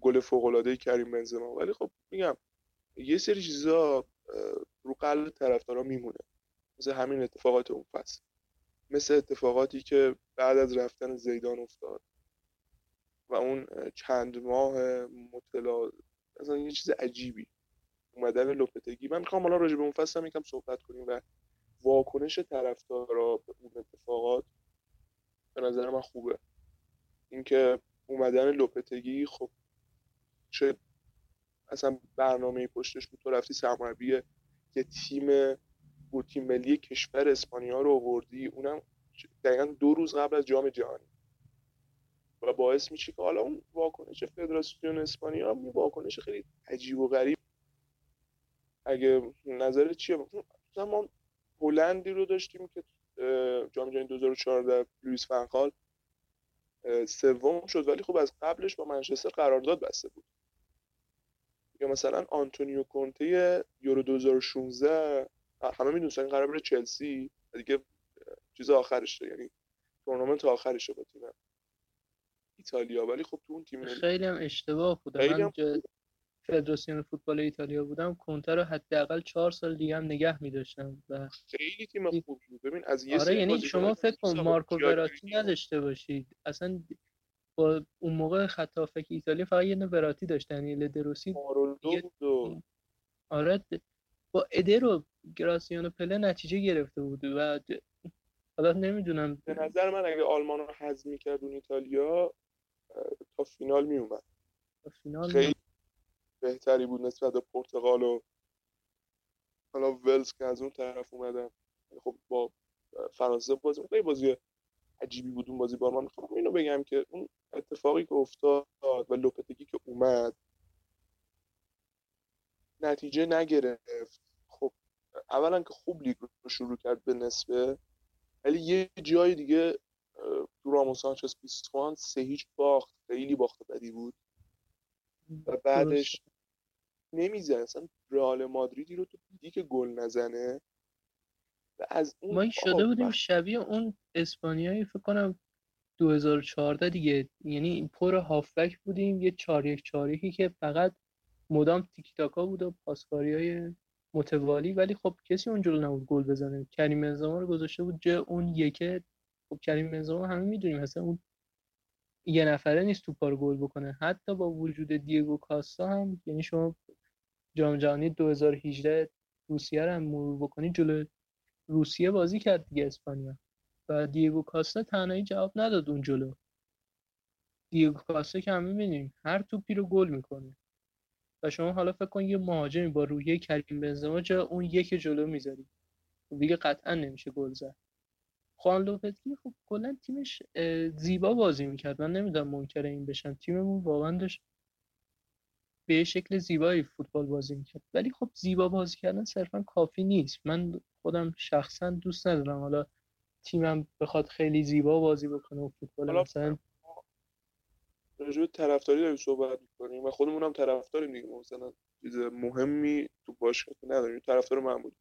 گل فوق العاده کریم بنزما. ولی خب میگم یه سری چیزا رو قلب طرفدارا میمونه. مثل همین اتفاقات اون فصل. مثل اتفاقاتی که بعد از رفتن زیدان افتاد. و اون چند ماه مطلع اصلا یه چیز عجیبی. اومدن لوپتگی. من می‌خوام حالا راجع به اون فصل هم یکم صحبت کنیم و واکنش طرفدارا به اون اتفاقات به نظر من خوبه. اینکه اومدن لوپتگی خب چه اصلا برنامه پشتش بود. تو رفتی سرمربی یه تیم بود تیم ملی کشور اسپانیا رو آوردی اونم دقیقا دو روز قبل از جام جهانی. و باعث میشه که حالا اون واکنش فدراسیون اسپانیا هم یه واکنش خیلی عجیب و غریب. اگه نظر چیه؟ ما هلندی رو داشتیم که جام جهانی 2014 لوئیس فنخال سوم شد ولی خب از قبلش با منچستر قرارداد بسته بود. یا مثلا آنتونیو کونته یورو 2016 همه می‌دونستن این قرار بره چلسی. دیگه چیز آخرشه. یعنی تورنمنت آخرشه با تیم ایتالیا. ولی خب تو اون تیم خیلی هم اشتباه بود من فدراسیون فوتبال ایتالیا بودم. کنته رو حداقل چهار سال دیگه هم نگه می‌داشتم و خیلی تیم خوبی بود. ببین از یه آره یعنی شما فکر کن مارکو وراتی نداشته باشید. اصلا با اون موقع خط هافک ایتالیا فقط یه نه وراتی داشت دنیل دروسی بود آره با ادرو گراسیانو پله نتیجه گرفته بود و حالا نمی‌دونم. به نظر من اگه آلمان رو حذف می‌کرد اون ایتالیا تا فینال میومد فینال خیلی بهتری بود نسبت به پرتغال و حالا ولز که از اون طرف اومدن. خب با فرانسه بازی خیلی بازی عجیبی بود اون بازی با من می‌خوام اینو بگم که اون اتفاقی که افتاد و لوپتگی که اومد نتیجه نگرفت. خب اولا که خوب لیگ رو شروع کرد به نسبه ولی یه جای دیگه تو رامون سانچز پیسوان سه هیچ باخت خیلی باخت بدی بود. و بعدش نمی‌زنه اصلا رئال مادریدی رو تو دیدی که گل نزنه. و از اون ما شده بودیم شبیه اون اسپانیایی فکر کنم 2014 دیگه. یعنی پر هافبک بودیم یه 4 1 4 که فقط مدام تیکی تاکا بود و پاسکاری های متوالی ولی خب کسی اون جلو نبود گل بزنه. کریم بنزما رو گذاشته بود جه اون یکه. خب کریم بنزما همه می‌دونیم مثلا اون یه نفره نیست تو پار گل بکنه. حتی با وجود دیگو کاستا هم یعنی شما جام جهانی 2018 روسیه رو هم مرور بکنی جلو روسیه بازی کرد دیگه اسپانیا. و دیگو کاستا تنهایی جواب نداد اون جلو. دیگو کاستا که هم می‌بینیم هر توپی رو گل می‌کنه. و شما حالا فکر کن یه مهاجمی با روحیه کریم بنزما جا اون یک جلو می‌ذاری؟ دیگه قطعا نمیشه گل زد. خوان لوپتگی خب کلا تیمش زیبا بازی می‌کرد. من نمی‌دونم منکر این بشم تیممون واقعا داشت به شکل زیبایی فوتبال بازی می‌کرد. ولی خب زیبا بازی کردن صرفا کافی نیست. من خودم شخصا دوست ندارم. حالا تیمم بخواد خیلی زیبا بازی بکنه و فوتبال مثلا راجع طرفداری داریم صحبت می‌کنیم و خودمون هم طرفداریم دیگه. مثلا چیز مهمی تو باشگاه نداریم. طرفدار من بود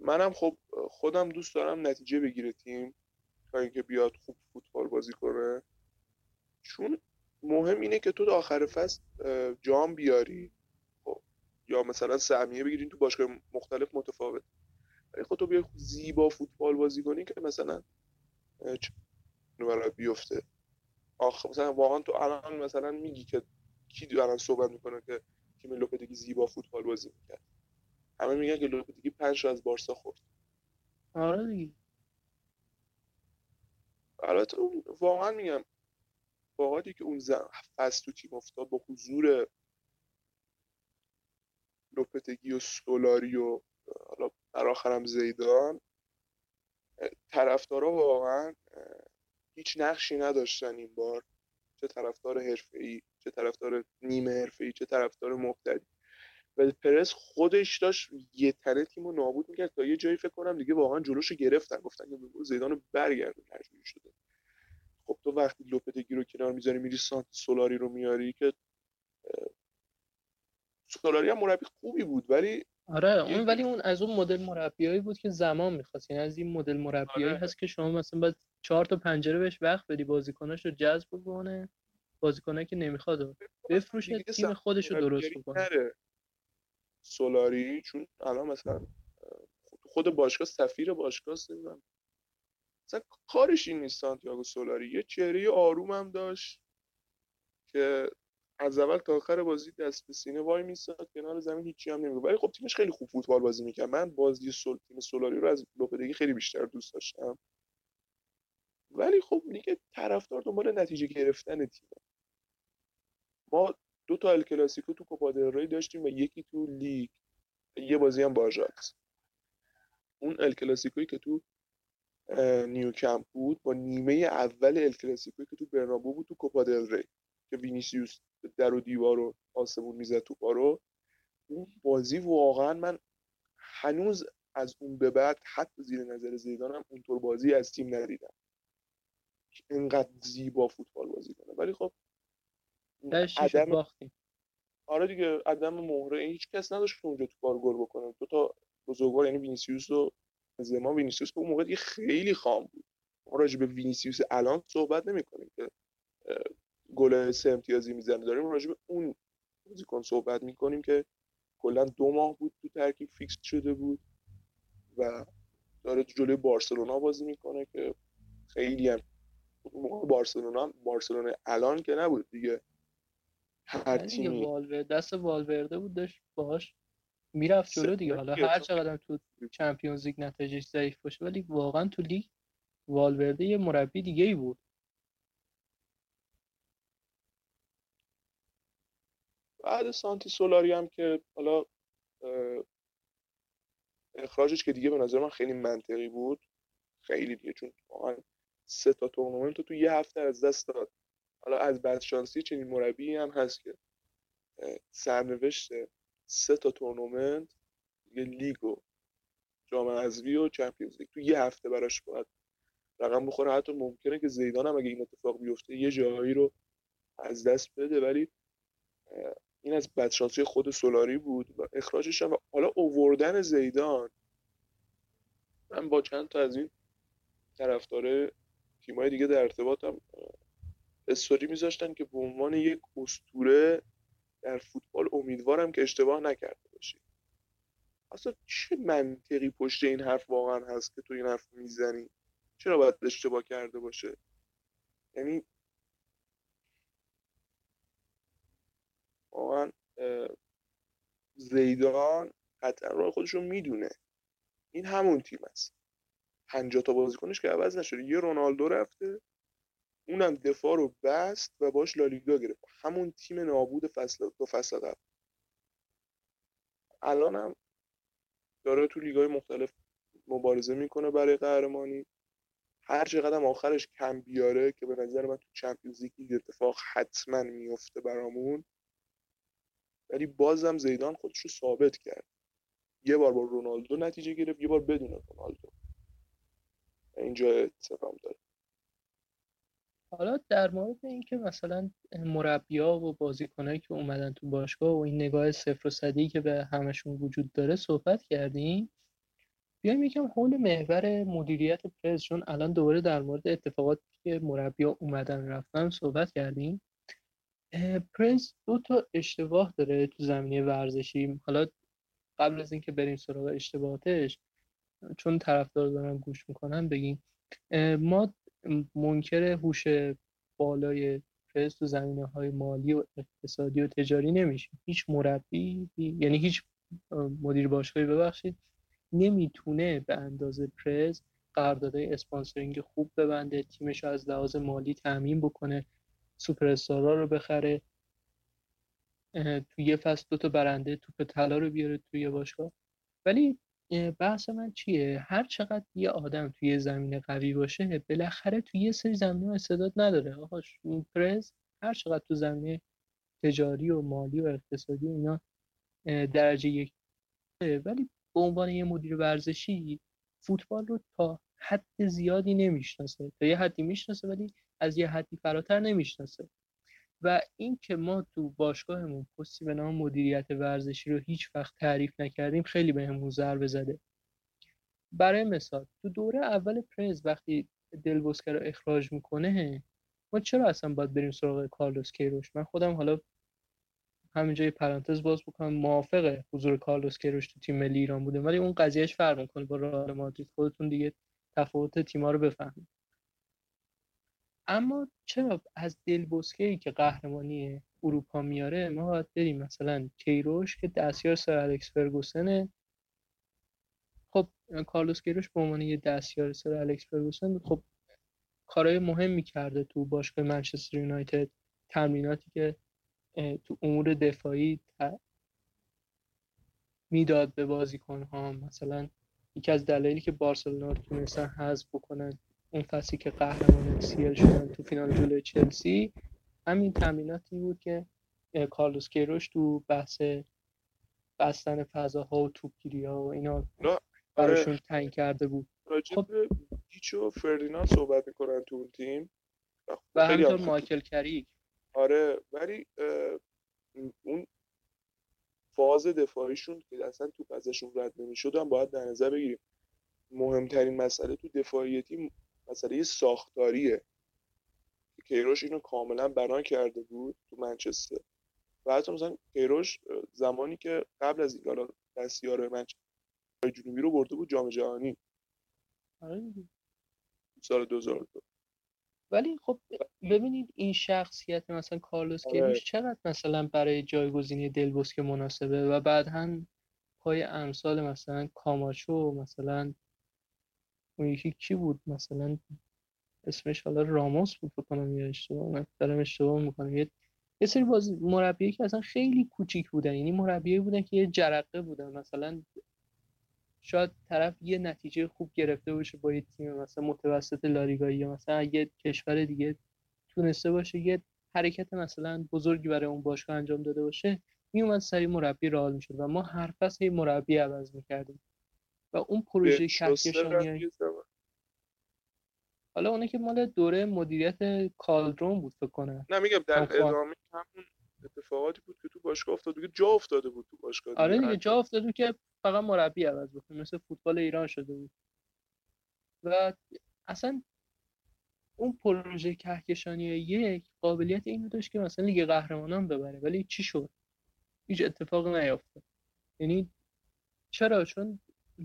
منم خب خودم دوست دارم نتیجه بگیره تیم تا اینکه بیاد خوب فوتبال بازی کنه. چون مهم اینه که تو آخر فصل جام بیاری. خب یا مثلا سهمیه بگیرین تو باشگاه مختلف متفاوت. ولی خب تو بیای زیبا فوتبال بازی کنی که مثلا چه بیفته. آخ مثلا واقعا تو الان مثلا میگی که کی الان صحبت می‌کنه که تیم لوپتگی زیبا فوتبال بازی می‌کرد؟ همه میگن که لوپتگی پنج از بارسا خورد. آره دیگه. البته اون واقعا میگم واقعی که اون زن فصل تو تیم افتاد با حضور لوپتگی و سولاری و حالا در آخرم زیدان طرفدارا واقعا هیچ نقشی نداشتن این بار. چه طرفدار حرفه‌ای چه طرفدار نیمه حرفه‌ای چه طرفدار مبتدی. و پرس خودش داشت یه تنه تیمو نابود می‌کرد تا یه جایی فکر کنم دیگه واقعا جلوشو گرفتن. گفتن که زیدان رو برگردون مجبور شده. خب تو وقتی لوپتگی رو کنار می‌ذاری میری سانت سولاری رو میاری که سولاری هم مربی خوبی بود ولی آره اون ولی اون از اون مدل مربیایی بود که زمان می‌خواست. یعنی از این مدل مربیایی آره. هست که شما مثلا باید چهار تا پنجره بهش وقت بدی بازیکناش رو جذب بکنه بازیکنایی که نمی‌خواد بفروشه تیم خودش رو درست بکنه. سولاری چون الان مثلا خود باشگاه سفیر باشگاه نمی‌دونم. مثلا کارش این نیست سانتیاگو سولاری. یه چهره آروم هم داشت که از اول تا آخر بازی دست به سینه وای میستاد کنار زمین هیچی هم نمیگه ولی خب تیمش خیلی خوب فوتبال بازی می‌کرد. من بازی سول تیم سولاری رو از لوپتگی خیلی بیشتر دوست داشتم. ولی خب دیگه طرفدار دنبال نتیجه گرفتن تیم. ما دو تا ال کلاسیکو تو کوپا دل داشتیم و یکی تو لیگ. یه بازی هم با آژاکس اون ال کلاسیکویی که تو نیوکمپ بود با نیمه اول ال کلاسیکویی که تو برنابو بود تو کوپا دل ری که وینیسیوس در و دیوار رو آسمون می‌زد تو رو اون بازی واقعا من هنوز از اون به بعد حتی زیر نظر زیدانم اونطور بازی از تیم ندیدم. اینقدر زیبا فوتبال بازی کنه. ولی خب عدم آره دیگه عدم مهره هیچ کس نداشت که اونجا تو کار گل بکنه. دو تا بزرگوار یعنی وینیسیوس و زما وینیسیوس که اون موقع دیگه خیلی خام بود. ما راجع به وینیسیوس الان صحبت نمی‌کنیم که گل سه امتیازی می‌زنه. داریم راجع به اون بازیکن صحبت می‌کنیم که کلا دو ماه بود تو ترکیب فیکس شده بود و داره جلوی بارسلونا بازی می‌کنه که خیلی هم بارسلونا بارسلونا الان که نبود دیگه. هر تیمی. والور دست والورده بود داشت باهاش می‌رفت جلو دیگه. حالا هر چقدر تو چمپیونز لیگ نتیجهش ضعیف باشه ولی واقعا تو لیگ والورده یه مربی دیگه ای بود. بعد سانتی سولاری هم که حالا اخراجش که دیگه به نظر من خیلی منطقی بود خیلی دیگه چون واقعا سه تا تورنمنت تو یه هفته از دست داد. حالا از بدشانسی چنین مربی هم هست که سرنوشت سه تا تورنمنت یه لیگ و جام حذفی و چمپیونز لیگ تو یه هفته براش باید رقم بخوره. حتی ممکنه که زیدان هم اگه این اتفاق بیفته یه جایی رو از دست بده. ولی این از بدشانسی خود سولاری بود و اخراجش هم حالا اووردن زیدان. من با چند تا از این طرفدار تیمای دیگه در ارتباطم استوری میذاشتن که به عنوان یک اسطوره در فوتبال امیدوارم که اشتباه نکرده باشی. اصلا چه منطقی پشت این حرف واقعا هست که تو این حرف می‌زنی؟ چرا باید اشتباه کرده باشه؟ یعنی واقعا زیدان قطعا راه خودش رو می‌دونه. این همون تیم است. پنجاه تا بازیکنش که عوض نشده. یه رونالدو رفته اونم دفاع رو بست و باش لالیگا گرفت. همون تیم نابود فصل دو فصل قبل. الان هم داره تو لیگای مختلف مبارزه می‌کنه برای قهرمانی. هر چقدر آخرش کم بیاره که به نظر من تو چمپیونز لیگ اتفاق حتما میفته برامون ولی بازم زیدان خودش رو ثابت کرد. یه بار با رونالدو نتیجه گرفت یه بار بدون رونالدو. اینجا اتفاق داره. حالا در مورد اینکه مثلا مربیا و بازیکنایی که اومدن تو باشگاه و این نگاه صفر و صدی که به همشون وجود داره صحبت کردیم بیایم یکم حول محور مدیریت پرز چون الان دوباره در مورد اتفاقاتی که مربیا اومدن رفتن صحبت کردیم. پرز دو تا اشتباه داره تو زمینه ورزشی. حالا قبل از اینکه بریم سراغ اشتباهاتش چون طرفدار دارم گوش می‌کنم بگیم ما منکر هوش بالای پرز تو زمینه های مالی و اقتصادی و تجاری نمیشیم. هیچ مربی یعنی هیچ مدیر باشگاهی ببخشید نمی‌تونه به اندازه پرز قراردادهای sponsoring خوب ببنده تیمش از لحاظ مالی تامین بکنه. سوپر استارا رو بخره توی یه فصل دو تا برنده توپ طلا رو بیاره توی باشگاه. ولی بحث من چیه؟ هر چقدر یه آدم توی زمینه قوی باشه بالاخره توی یه سری زمینه استعداد نداره. آقا پرز هر چقدر تو زمینه تجاری و مالی و اقتصادی اینا درجه یک ولی به عنوان یه مدیر ورزشی فوتبال رو تا حد زیادی نمی‌شناسه. تا یه حدی می‌شناسه ولی از یه حدی فراتر نمی‌شناسه. و این که ما تو باشگاهمون پستی به نام مدیریت ورزشی رو هیچ وقت تعریف نکردیم خیلی بهمون ضربه زده. برای مثال تو دوره اول پرز وقتی دلبوسکر رو اخراج می‌کنه ما چرا اصلا باید بریم سراغ کارلوس کیروش؟ من خودم حالا همینجا پرانتز باز بکنم موافق حضور کارلوس کیروش تو تیم ملی ایران بوده ولی اون قضیهش فرق می‌کنه با رئال مادرید. خودتون دیگه تفاوت تیم‌ها رو بفهمید. اما چرا از دل ای که قهرمانی اروپا میاره ما باید بریم مثلا کیروش که دستیار سر الکس فرگوسنه. خب کارلوس کیروش به عنوان یه دستیار سر الکس فرگوسن خب کارهای مهمی کرده تو باشگاه منچستر یونایتد. تمریناتی که تو امور دفاعی می‌داد به بازیکن ها مثلا یکی از دلایلی که بارسلونا تونستن حذف بکنن اون فصلی که قهرمان سیل شدن تو فینال جلوی چلسی همین تمریناتی بود که کارلوس کیروش تو بحث بستن فضاها و توپگیری ها و اینا براشون تعیین کرده بود. خب. هیچ و فردیناند صحبت می‌کنن تو اون تیم. و همینطور مایکل کریک آره ولی اون فاز دفاعیشون که اصلا توپ ازشون رد نمی‌شد هم باید در نظر بگیریم. مهمترین مسئله تو دفاعی تیم مسئله ساختاریه. کیروش اینو کاملا بنا کرده بود تو منچستر. و حتی مثلا کیروش زمانی که قبل از این دستیار منچستر جنوبی رو برده بود جام جهانی. آره سال 2002 ولی خب ببینید این شخصیت مثلا کارلوس آره. کیروش چقدر مثلا برای جایگزینی دلبوسک مناسبه؟ و بعد هم پای امثال مثلا کاماچو مثلا اون یکی کی بود مثلا؟ اسمش حالا راموس بود بکنم یا اشتباه دارم اشتباه می‌کنم. یه یه سری بازی مربی که اصلا خیلی کوچیک بودن یعنی مربی بودن که یه جرقه بودن. مثلا شاید طرف یه نتیجه خوب گرفته باشه با یه تیم مثلا متوسط لالیگایی یا مثلا یه کشور دیگه تونسته باشه یه حرکت مثلا بزرگی برای اون باشگاه انجام داده باشه میومد سری مربی رئال می‌شد و ما هر فصل مربی عوض می‌کردیم. و اون پروژه کهکشانی حالا اونه که مال دوره مدیریت کالدرون بود فکر کنم. نه میگم در. ادامه همون اتفاقاتی بود که تو باشگاه افتاد. دیگه جا افتاده بود تو باشگاه آره دیگه. جا افتاد بود که فقط مربی عوض بکنه. مثل فوتبال ایران شده بود. و اصلا اون پروژه کهکشانی یک قابلیت اینو داشت که مثلا لیگ قهرمانان ببره. ولی چی شد؟ هیچ اتفاق نیفتاد یعنی چرا؟ چون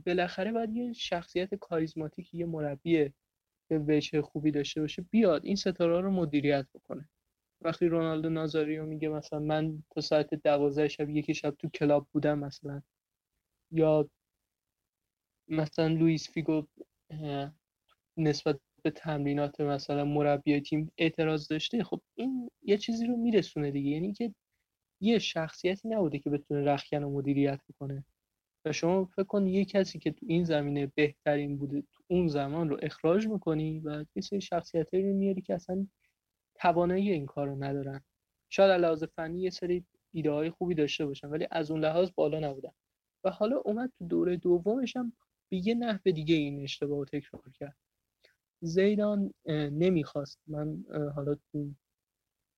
بالاخره باید یه شخصیت کاریزماتیک یه مربی که وجه خوبی داشته باشه بیاد این ستاره رو مدیریت بکنه. وقتی رونالدو نازاریو میگه مثلا من تا ساعت دوازده شب یکی شب تو کلاب بودم مثلا یا مثلا لوئیس فیگو نسبت به تمرینات مثلا مربی تیم اعتراض داشته خب این یه چیزی رو میرسونه دیگه. یعنی که یه شخصیتی نبوده که بتونه رخکن و مدیریت بکنه. و شما فکر کن یه کسی که تو این زمینه بهترین بوده تو اون زمان رو اخراج می‌کنی و یه سری شخصیتایی رو میاری که اصلا توانایی این کار رو ندارن. شاید لحاظ فنی یه سری ایده های خوبی داشته باشن ولی از اون لحاظ بالا نبودن. و حالا اومد تو دوره دومش هم به یه نحو دیگه این اشتباه رو تکرار کرد. زیدان نمی‌خواست. من حالا تو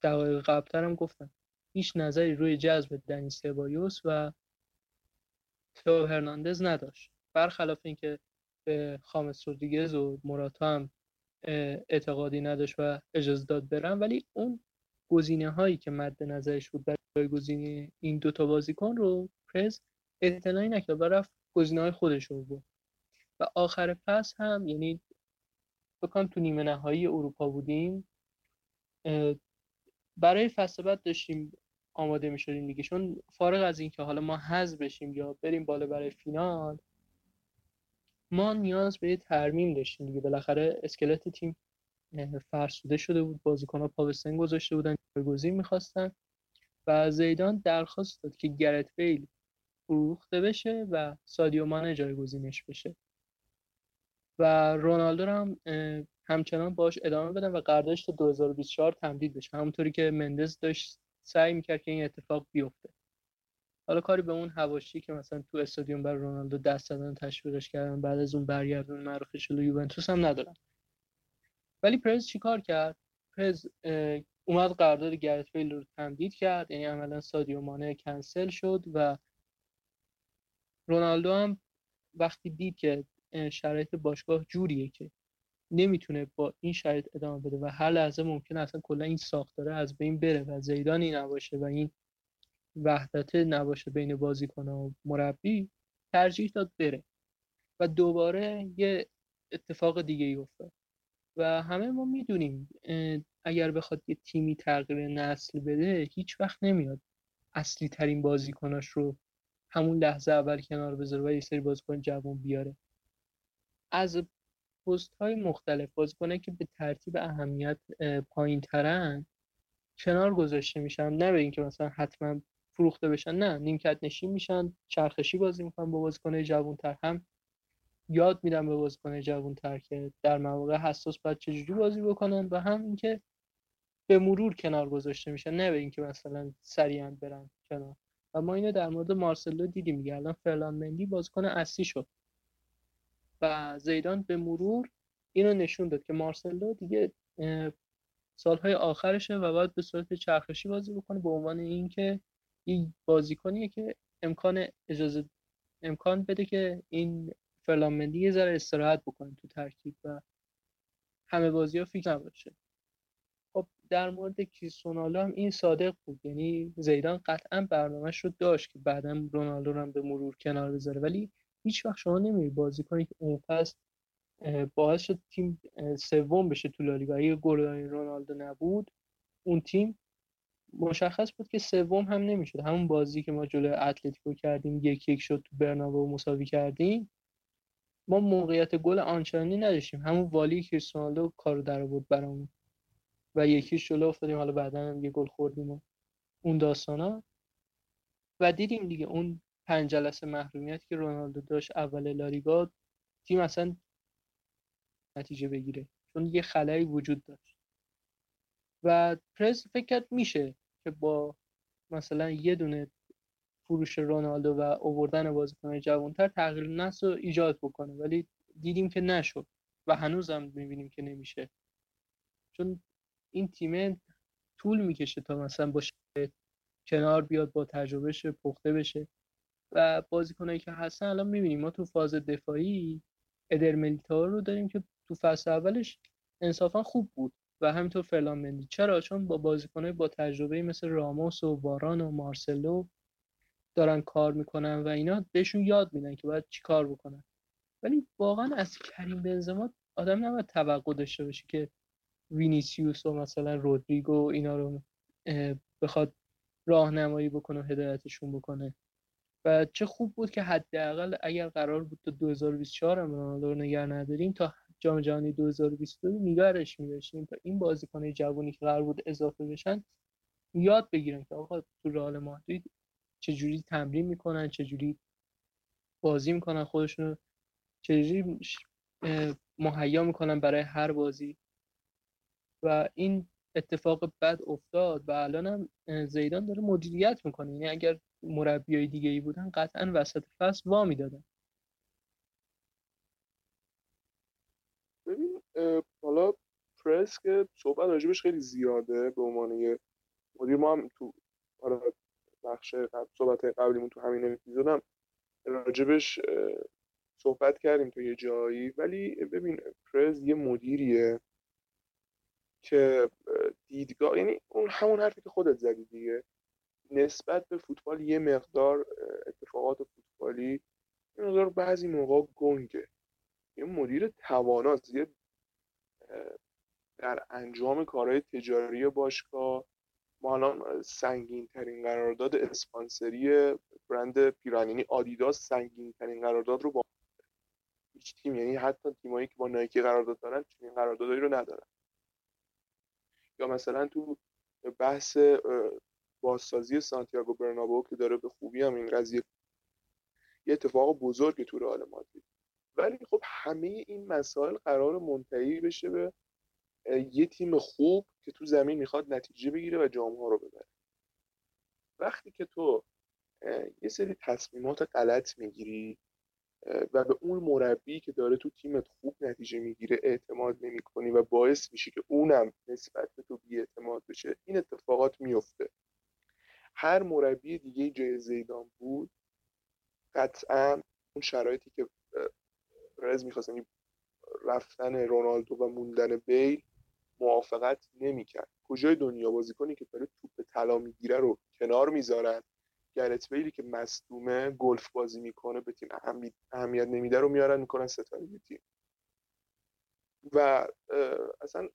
دقایق قبلترم گفتم. هیچ نظری روی جذب دنی سبایوس و تو هرناندز نداشت. برخلاف اینکه به خامس رودریگز و موراتا هم اعتقادی نداشت و اجازه داد برن ولی اون گزینه هایی که مد نظرش بود برای گزینه این دوتا بازیکن رو پرز اعتنایی نکرد و رفت گزینه های خودش رو بود و آخر فصل هم یعنی بکنم تو نیمه نهایی اروپا بودیم برای فصل بعد داشتیم آماده می شدیم دیگه. چون فارغ از اینکه حالا ما حذف بشیم یا بریم بالا برای فینال ما نیاز به ترمیم داشتیم دیگه. بالاخره اسکلت تیم فرسوده شده بود. بازیکن‌ها پا به گذاشته بودن جایگزین می‌خواستن. و زیدان درخواست داد که گرت بیل فروخته بشه و سادیو مانه جایگزینش بشه. و رونالدو رو هم همچنان باش ادامه بدن و قراردادش تا 2024 تمدید بشه. همونطوری که مندز داشت سعی می‌کرد که این اتفاق بیفته. حالا کاری به اون حواشی که مثلا تو استادیوم بر رونالدو دست زدن تشویقش کردن بعد از اون برگردون معروف شده یوونتوس هم ندارم ولی پرز چیکار کرد؟ پرز اومد قرارداد گرت بیل رو تمدید کرد یعنی عملا سادیو مانه کنسل شد و رونالدو هم وقتی دید که شرایط باشگاه جوریه که نمی‌تونه با این شرایط ادامه بده و هر لحظه ممکنه اصلا کلا این ساختاره از بین بره و زیدانی نباشه و این وحدت نباشه بین بازیکن و مربی ترجیح داد بره. و دوباره یه اتفاق دیگه ای افتاد. و همه ما می‌دونیم اگر بخواد یه تیمی تغییر نسل بده هیچ وقت نمیاد اصلی ترین بازیکناش رو همون لحظه اول کنار بذاره و یه سری بازیکن جوان بیاره. از پست های مختلف بازیکنه که به ترتیب اهمیت پایین ترن کنار گذاشته میشن. نه به اینکه مثلا حتما فروخته بشن نه. نیمکت نشین میشن چرخشی بازی می‌کنن با بازیکن جوانتر. هم یاد میدم به بازیکن جوانتر که در مواقع حساس باید چجوری بازی بکنن و هم اینکه به مرور کنار گذاشته میشن. نه به اینکه مثلا سریعا برن کنار. و ما اینو در مورد مارسلو دیدیم. دیگه الان فرلان مندی بازیکن اصلی شد. و زیدان به مرور اینو نشون داد که مارسلو دیگه سالهای آخرشه و باید به صورت چرخشی بازی بکنه به عنوان اینکه این بازیکنیه که امکان اجازه امکان بده که این فرلامندی یه ذره استراحت بکنه تو ترکیب و همه بازی ها فکر نباشه. خب در مورد کریستیانو هم این صادق بود. یعنی زیدان قطعا برنامهش رو داشت که بعدا رونالدو رو هم به مرور کنار بذاره. ولی هیچ وقت شما نمیری بازی کنی که اون فصل باعث شد تیم سوم بشه تو لالیگا. اگه گل رونالدو نبود اون تیم مشخص بود که سوم هم نمی‌شد. همون بازی که ما جلوی اتلتیکو کردیم یک یک شد تو برنابو مساوی کردیم ما موقعیت گل آنچنانی نداشتیم. همون والی کریستیانو کارو در آورد برامون. و یکیش جلو افتادیم حالا بعدا هم یه گل خوردیم و اون داستانا. و دیدیم دیگه اون پنج جلسه محرومیت که رونالدو داشت اول لالیگا تیم اصلا نتیجه بگیره. چون یه خلایی وجود داشت. و پرز فکر کرد میشه که با مثلا یه دونه فروش رونالدو و اووردن بازیکن جوانتر تغییر نسل رو ایجاد بکنه. ولی دیدیم که نشد و هنوزم می‌بینیم که نمیشه. چون این تیم طول می‌کشه تا مثلا باشه کنار بیاد با تجربهش پخته بشه. و بازیکنایی که هستن الان می‌بینیم ما تو فاز دفاعی ادر رو داریم که تو فصل اولش انصافا خوب بود و همینطور فرلان مندی. چرا؟ چون با بازیکنای با تجربه مثل راموس و واران و مارسلو دارن کار می‌کنن و اینا بهشون یاد میدن که باید چی کار بکنن. ولی واقعا از کریم بنزما آدم نباید توقع داشته باشه که وینیسیوس و مثلا رودریگو اینا رو بخواد راهنمایی بکنه و هدایتشون بکنه. و چه خوب بود که حداقل اگر قرار بود تا 2024 هم رونالدو رو نداریم تا جام جهانی 2022 نگارش می‌داشتیم تا این بازیکن‌های جوانی که قرار بود اضافه بشن یاد بگیرن که آقا تو رئال مادرید چجوری تمرین می‌کنن چجوری بازی می‌کنن خودشون چجوری مهیا می‌کنن برای هر بازی. و این اتفاق بد افتاد و الان هم زیدان داره مدیریت می‌کنه. یعنی اگر مربیای دیگه ای بودن قطعا وسط فصل وا می‌دادن. ببین حالا پرس که صحبت راجبش خیلی زیاده به عنوان یه مدیر. ما هم تو حالا بخش صحبت قبلیمون تو همین اپیزودم راجبش صحبت کردیم تو یه جایی. ولی ببین پرز یه مدیریه که دیدگاه یعنی اون همون حرفی که خودت زدی دیگه. نسبت به فوتبال یه مقدار اتفاقات فوتبالی یه مقدار بعضی موقع گنگه. یه مدیر تواناست یه در انجام کارهای تجاری باشگاه ما الان سنگین ترین قرارداد اسپانسری برند پیرانینی آدیداس سنگین ترین قرارداد رو با هیچ تیم یعنی حتی تیمایی که با نایکی قرارداد دارن چنین قراردادی رو ندارن. یا مثلا تو بحث بازسازی سانتیاگو برنابو که داره به خوبی هم این قضیه یه اتفاق بزرگی تو رئال مادرید. ولی خب همه این مسائل قرار منتهی بشه به یه تیم خوب که تو زمین می‌خواد نتیجه بگیره و جام ها رو ببره. وقتی که تو یه سری تصمیمات غلط می‌گیری و به اون مربی که داره تو تیمت خوب نتیجه می‌گیره اعتماد نمی کنی و باعث میشه که اونم نسبت به تو بی اعتماد بشه این اتفاقات میفته هر مربی دیگه جای زیدان بود قطعا اون شرایطی که رز می‌خواست یعنی رفتن رونالدو و موندن بیل موافقت نمی‌کرد. کجای دنیا بازیکنی که داره توپ طلا می‌گیره رو کنار می‌ذارن؟ گرت بیلی که مصدومه گلف بازی می‌کنه به تیم اهمیت نمیده رو میارن می‌کنن ستاره تیم. و اصلا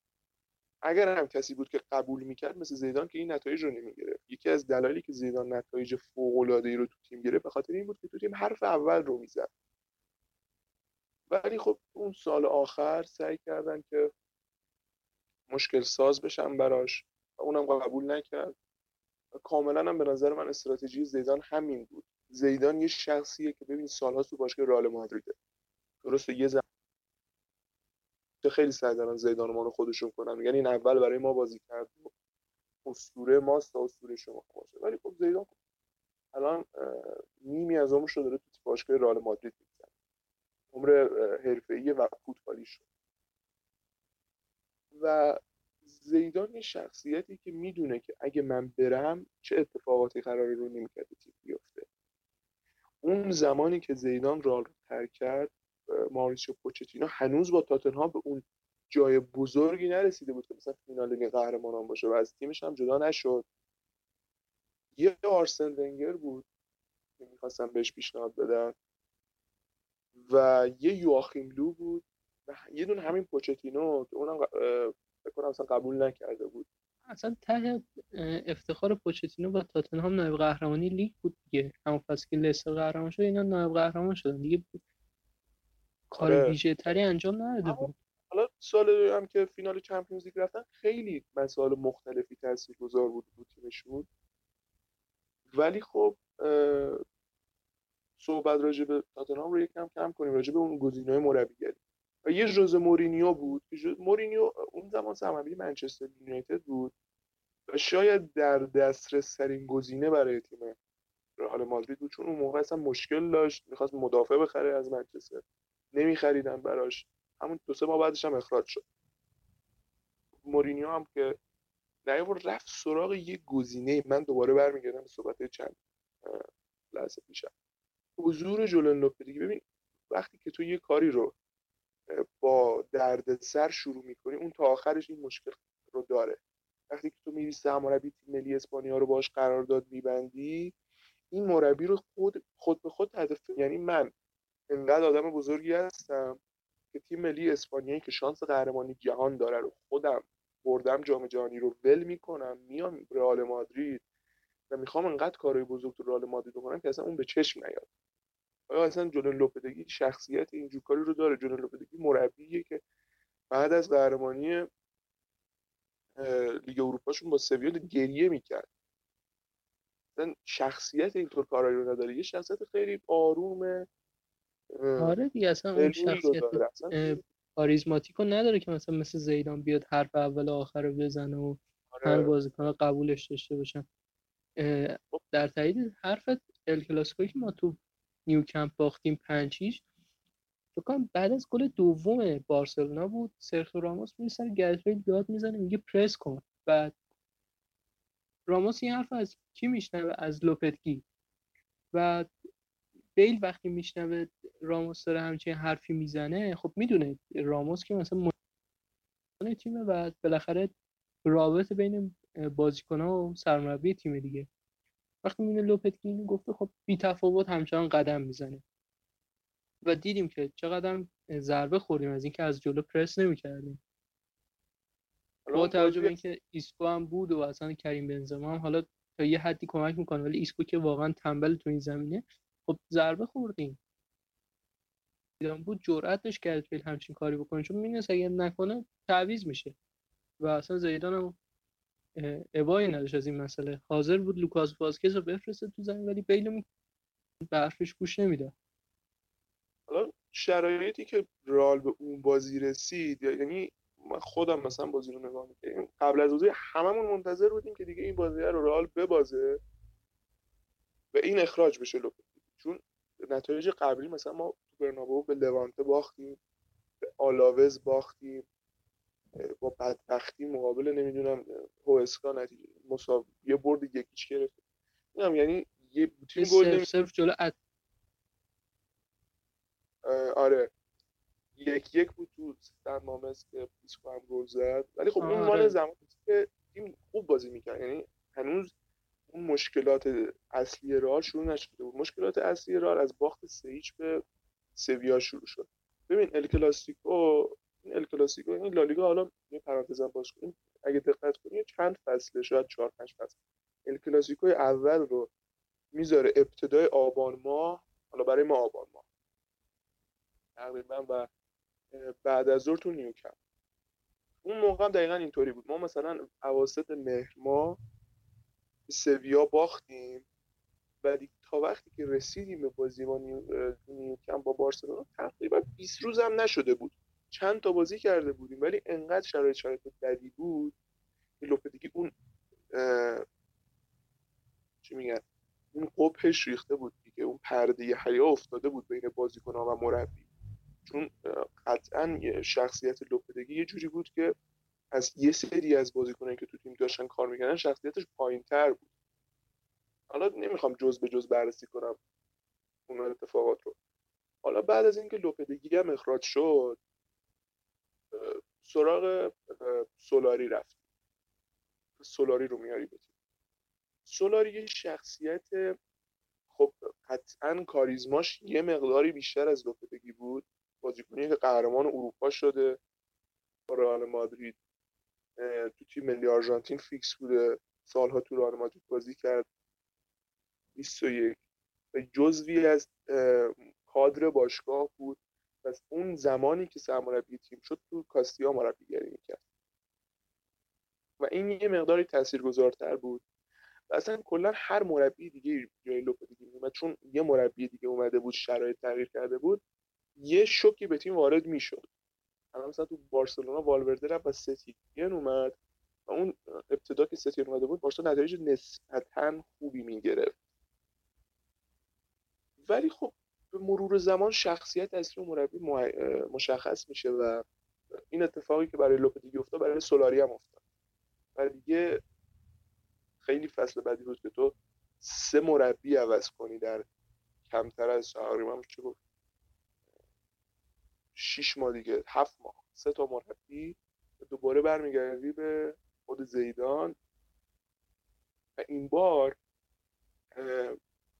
اگر هم کسی بود که قبول می‌کرد مثل زیدان که این نتایج رو نمی‌گرفت. یکی از دلایلی که زیدان نتایج فوق العاده ای رو تو تیم گرفت به خاطر این بود که تو تیم حرف اول رو می‌زد. ولی خب اون سال آخر سعی کردن که مشکل ساز بشن براش و اونم قبول نکرد. و کاملا هم به نظر من استراتژی زیدان همین بود. زیدان یه شخصیه که ببین سالها تو باشگاه رئال مادریده. درسته یه زمان خیلی سعی دارن زیدان ما رو خودشون کنن. یعنی این اول برای ما بازی کرد. اسطوره ماست تا اسطوره شما باشه. ولی خب زیدان الان نیمی از عمرش رو داره تو باشگاه رئال مادرید میگذره. عمر حرفه‌ای و فوتبالی شد و زیدان یه شخصیتی که می‌دونه که اگه من برم چه اتفاقاتی قراره رو نیمکت تیم بیفته. اون زمانی که زیدان رال رو ترک کرد ماریسیو پوچتینو هنوز با تاتنهام به اون جای بزرگی نرسیده بود که مثلا فینال لیگ قهرمانان باشه و از تیمش هم جدا نشد. یه آرسن ونگر بود که می‌خواستم بهش پیشنهاد بدن و یه یواخیم لو بود و یه دونه همین پوچتینو که اونم فکر اصلا قبول نکرده بود. اصلا ته افتخار پوچتینو با تاتنهام نایب قهرمانی لیگ بود دیگه. همون فصل که لستر قهرمان شد اینا نایب قهرمان شدن دیگه. کار آره. ویژه تری انجام نداده بود. حالا سال هم که فینال چمپیونز لیگ رفتن خیلی مسائل مختلفی تاثیرگذار بود بود تیمشون. ولی خب صحبت راجع به تاتنهام رو یکم کم کنیم راجع به اون گزینه‌های مربیگری. و یه ژوزه مورینیو بود مورینیو اون زمان سرمربی منچستر یونایتد بود و شاید در دسترس ترین گزینه برای تیم رئال مادرید بود چون اون موقع اصلا مشکل داشت می‌خواست مدافع بخره از منچستر. نمیخریدن براش. همون دو سه ماه بعدش هم اخراج شد. مورینیو هم که نیاورد رفت سراغ یه گزینه. من دوباره برمیگردم به صحبت چند لحظه پیشم حضور جولن لوپتگی ببین وقتی که تو یه کاری رو با دردسر شروع می‌کنی اون تا آخرش این مشکل رو داره. وقتی که تو میری سرمربی تیم ملی اسپانیا رو باش قرارداد میبندی این مربی رو خود خود به خود هدف یعنی من انقدر آدم بزرگی هستم که تیم ملی اسپانیایی که شانس قهرمانی جهان داره رو خودم بردم جام جهانی رو ول می‌کنم میام رئال مادرید و می‌خوام انقدر کارهای بزرگ تو رئال مادرید بکنم که اصلا اون به چشم نیاد. آیا اصلا جولن لوپدگی شخصیت اینجور کاری رو داره؟ جولن لوپدگی مربیه که بعد از قهرمانی لیگ اروپاشون با سویل گریه می‌کرد. مثلا شخصیت اینطور کارایی رو نداره. یه شخصیت خیلی آرومه. آره دیگه اصلا اون شخصیت کاریزماتیک رو نداره که مثلا مثل زیدان بیاد حرف اول آخر رو بزنه و آره. هر بازیکن قبولش داشته باشن. خب. در تایید حرفت الکلاسیکوی که ما تو نیوکمپ باختیم پنچیش بکنم بعد از گل دوم بارسلونا بود سرخیو راموس میره سر گرتویل داد می‌زنه میگه پرس کن. بعد راموس این حرف از کی میشنوه؟ از لوپتگی و بیل وقتی میشنوه راموس داره همچین حرفی می‌زنه خب می‌دونه راموس که مثلا تیمه و بالاخره رابط بین بازیکن و سرمربی تیم دیگه. وقتی می‌بینه لوپتگی اینو گفته خب بی تفاوت همچنان قدم می‌زنه. و دیدیم که چقدر ضربه خوردیم از اینکه از جلو پرس نمی‌کردیم. با توجه به اینکه ایسکو هم بود و اصلا کریم بنزما هم حالا تا یه حدی کمک می‌کنه ولی ایسکو که واقعا تنبل تو این زمینه خب ضربه خوردیم. بود جرأت داشت کرد بیل همچین کاری بکنه چون می‌دونست اگه نکنه تعویض میشه. و اصلا زیدان هم ابایی نداشت از این مسئله. حاضر بود لوکاس واسکز رو بفرسته تو زمین ولی بیلو به حرفش گوش نمیده حالا شرایطی که رئال به اون بازی رسید یعنی من خودم مثلا بازی رو نگاه می‌کنم قبل از بازی هممون منتظر بودیم که دیگه این بازی رو رئال ببازه و این اخراج بشه چون نتایج قبلی مثلا ما تو برنابو به لوانته باختیم به آلاوز باختیم با بدبختی مقابل نمی‌دونم هوسکا نتیجه مساوی یه برد یکیش گرفت. یعنی یه تیم گل صرف جلو آره. یک یک بود تو سن مامس که ایسکو هم گل زد. ولی خب اون مال زمانی که تیم خوب بازی می‌کرد. یعنی هنوز اون مشکلات اصلی رال شروع نشده بود. مشکلات اصلی رال از باخت سه به سویا شروع شد. ببین ال کلاسیکو این ال این لالیگا حالا یه پرانتزم باز کنیم. اگه دقت کنیم چند فصله شاید چهار پنج فصل. ال اول رو می‌ذاره ابتدای آبان ماه حالا برای ما آبان ماه. تقریبا و بعد از ظهر تو نیوکمپ. اون موقع هم دقیقا اینطوری بود. ما مثلا اواسط مهر ماه سویا باختیم. ولی تا وقتی که رسیدیم به بازی با نیوکم با بارسلونا تقریبا 20 روز هم نشده بود. چند تا بازی کرده بودیم ولی انقدر شرایط شرایط بدی بود که لوپدگی اون چی میگن اون قبهش ریخته بود دیگه. اون پرده حیا افتاده بود بین بازیکنها و مربی. چون قطعا شخصیت لوپدگی یه جوری بود که از یه سری از بازیکنایی که تو تیم داشتن کار می‌کردن شخصیتش پایین تر بود. حالا نمی‌خوام جز به جز بررسی کنم اون اتفاقات رو. حالا بعد از اینکه لوپدگی هم اخراج شد سراغ سولاری رفت سولاری رو میاری بتیم سولاری یه شخصیت خب قطعا کاریزماش یه مقداری بیشتر از لوپدگی بود. بازیکنی که قهرمان اروپا شده با رئال مادرید. تو تیم ملی آرژانتین فیکس بوده. سالها تو رئال مادرید بازی کرد. 21 و جزوی از کادر باشگاه بود. از اون زمانی که سرمربی تیم شد تو کاستیا مربیگری می‌کرد. و این یه مقداری تاثیرگذارتر بود. و اصلا کلا هر مربی دیگه جای لوپتگی میومد چون یه مربی دیگه اومده بود شرایط تغییر کرده بود یه شوکی به تیم وارد می‌شد. الان مثلا تو بارسلونا والورده رفت و ستین اومد و اون ابتدا که ستین اومده بود بارسا نتایج نسبتا خوبی می‌گرفت. ولی خب به مرور زمان شخصیت اصلی مربی مشخص میشه و این اتفاقی که برای لوپتگی افتاد برای سولاری هم افتاد. و دیگه خیلی فصل بعدی بود که تو سه مربی عوض کنی در کمتر از تقریبا چه گفت؟ شیش ماه دیگه هفت ماه سه تا مربی دوباره برمیگردی به خود زیدان. و این بار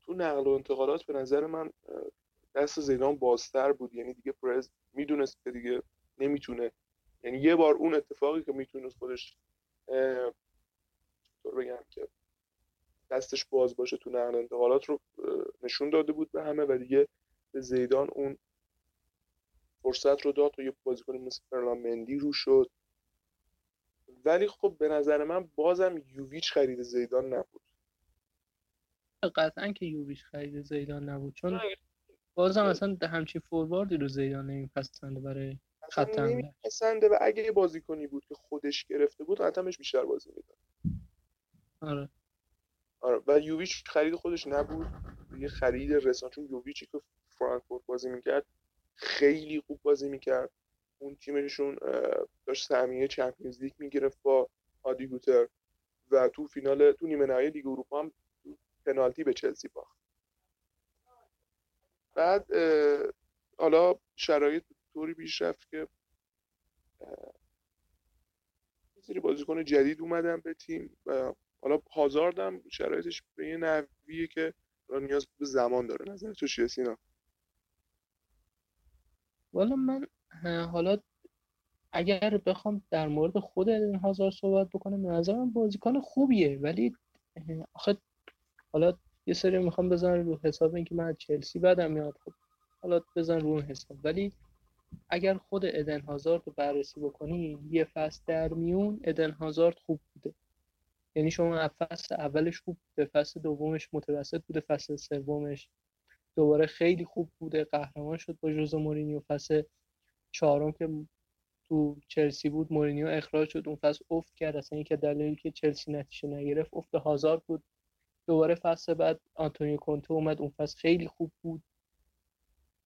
تو نقل و انتقالات به نظر من دست زیدان بازتر بود. یعنی دیگه پرز می‌دونست که دیگه نمی‌تونه. یعنی یه بار اون اتفاقی که می‌تونست خودش طور بگم که دستش باز باشه تو نقل انتقالات رو نشون داده بود به همه. و دیگه به زیدان اون فرصت رو داد و یه بازیکن مثل فرلان مندی رو شد. ولی خب به نظر من بازم یوویچ خرید زیدان نبود. قطعا که یوویچ خرید زیدان نبود چون بازم اصلا همچین فورواردی رو زیدان نمیپسنده برای خط نمیپسنده و اگه یه بازیکنی بود که خودش گرفته بود حتما بیشتر بازی می‌داد آره. آره و یوویچ خرید خودش نبود. یه خرید رسان چون یوویچی که فرانکفورت بازی می‌کرد خیلی خوب بازی می‌کرد. اون تیمشون داشت سهمیه چمپیونز لیگ می‌گرفت با آدی گوتر و تو فینال تو نیمه نهایی لیگ اروپا هم پنالتی به چلسی باخت. بعد حالا شرایط طوری پیش رفت که سری بازیکن جدید اومدن به تیم و حالا هازاردم شرایطش به یه نحویه که نیاز به زمان داره. نظر تو چیه سینا؟ والا من حالا اگر بخوام در مورد خود این هازار صحبت بکنم به من بازیکن خوبیه ولی آخه حالا یه سری می‌خوام بزنم رو حساب اینکه من چلسی بدم میاد خب حالا بزن رو اون حساب. ولی اگر خود ادن هازارد رو بررسی بکنی یه فصل در میون ادن هازارد خوب بوده. یعنی شما فصل اولش خوب بوده فصل دومش متوسط بوده فصل سومش دوباره خیلی خوب بوده. قهرمان شد با جوز مورینیو. فصل چهارم که تو چلسی بود مورینیو اخراج شد. اون فصل افت کرد. اصلا یکی دلیلی که چلسی نتیجه نگرفت افت هازارد بود. دوباره فصل بعد آنتونیو کونته اومد. اون فصل خیلی خوب بود.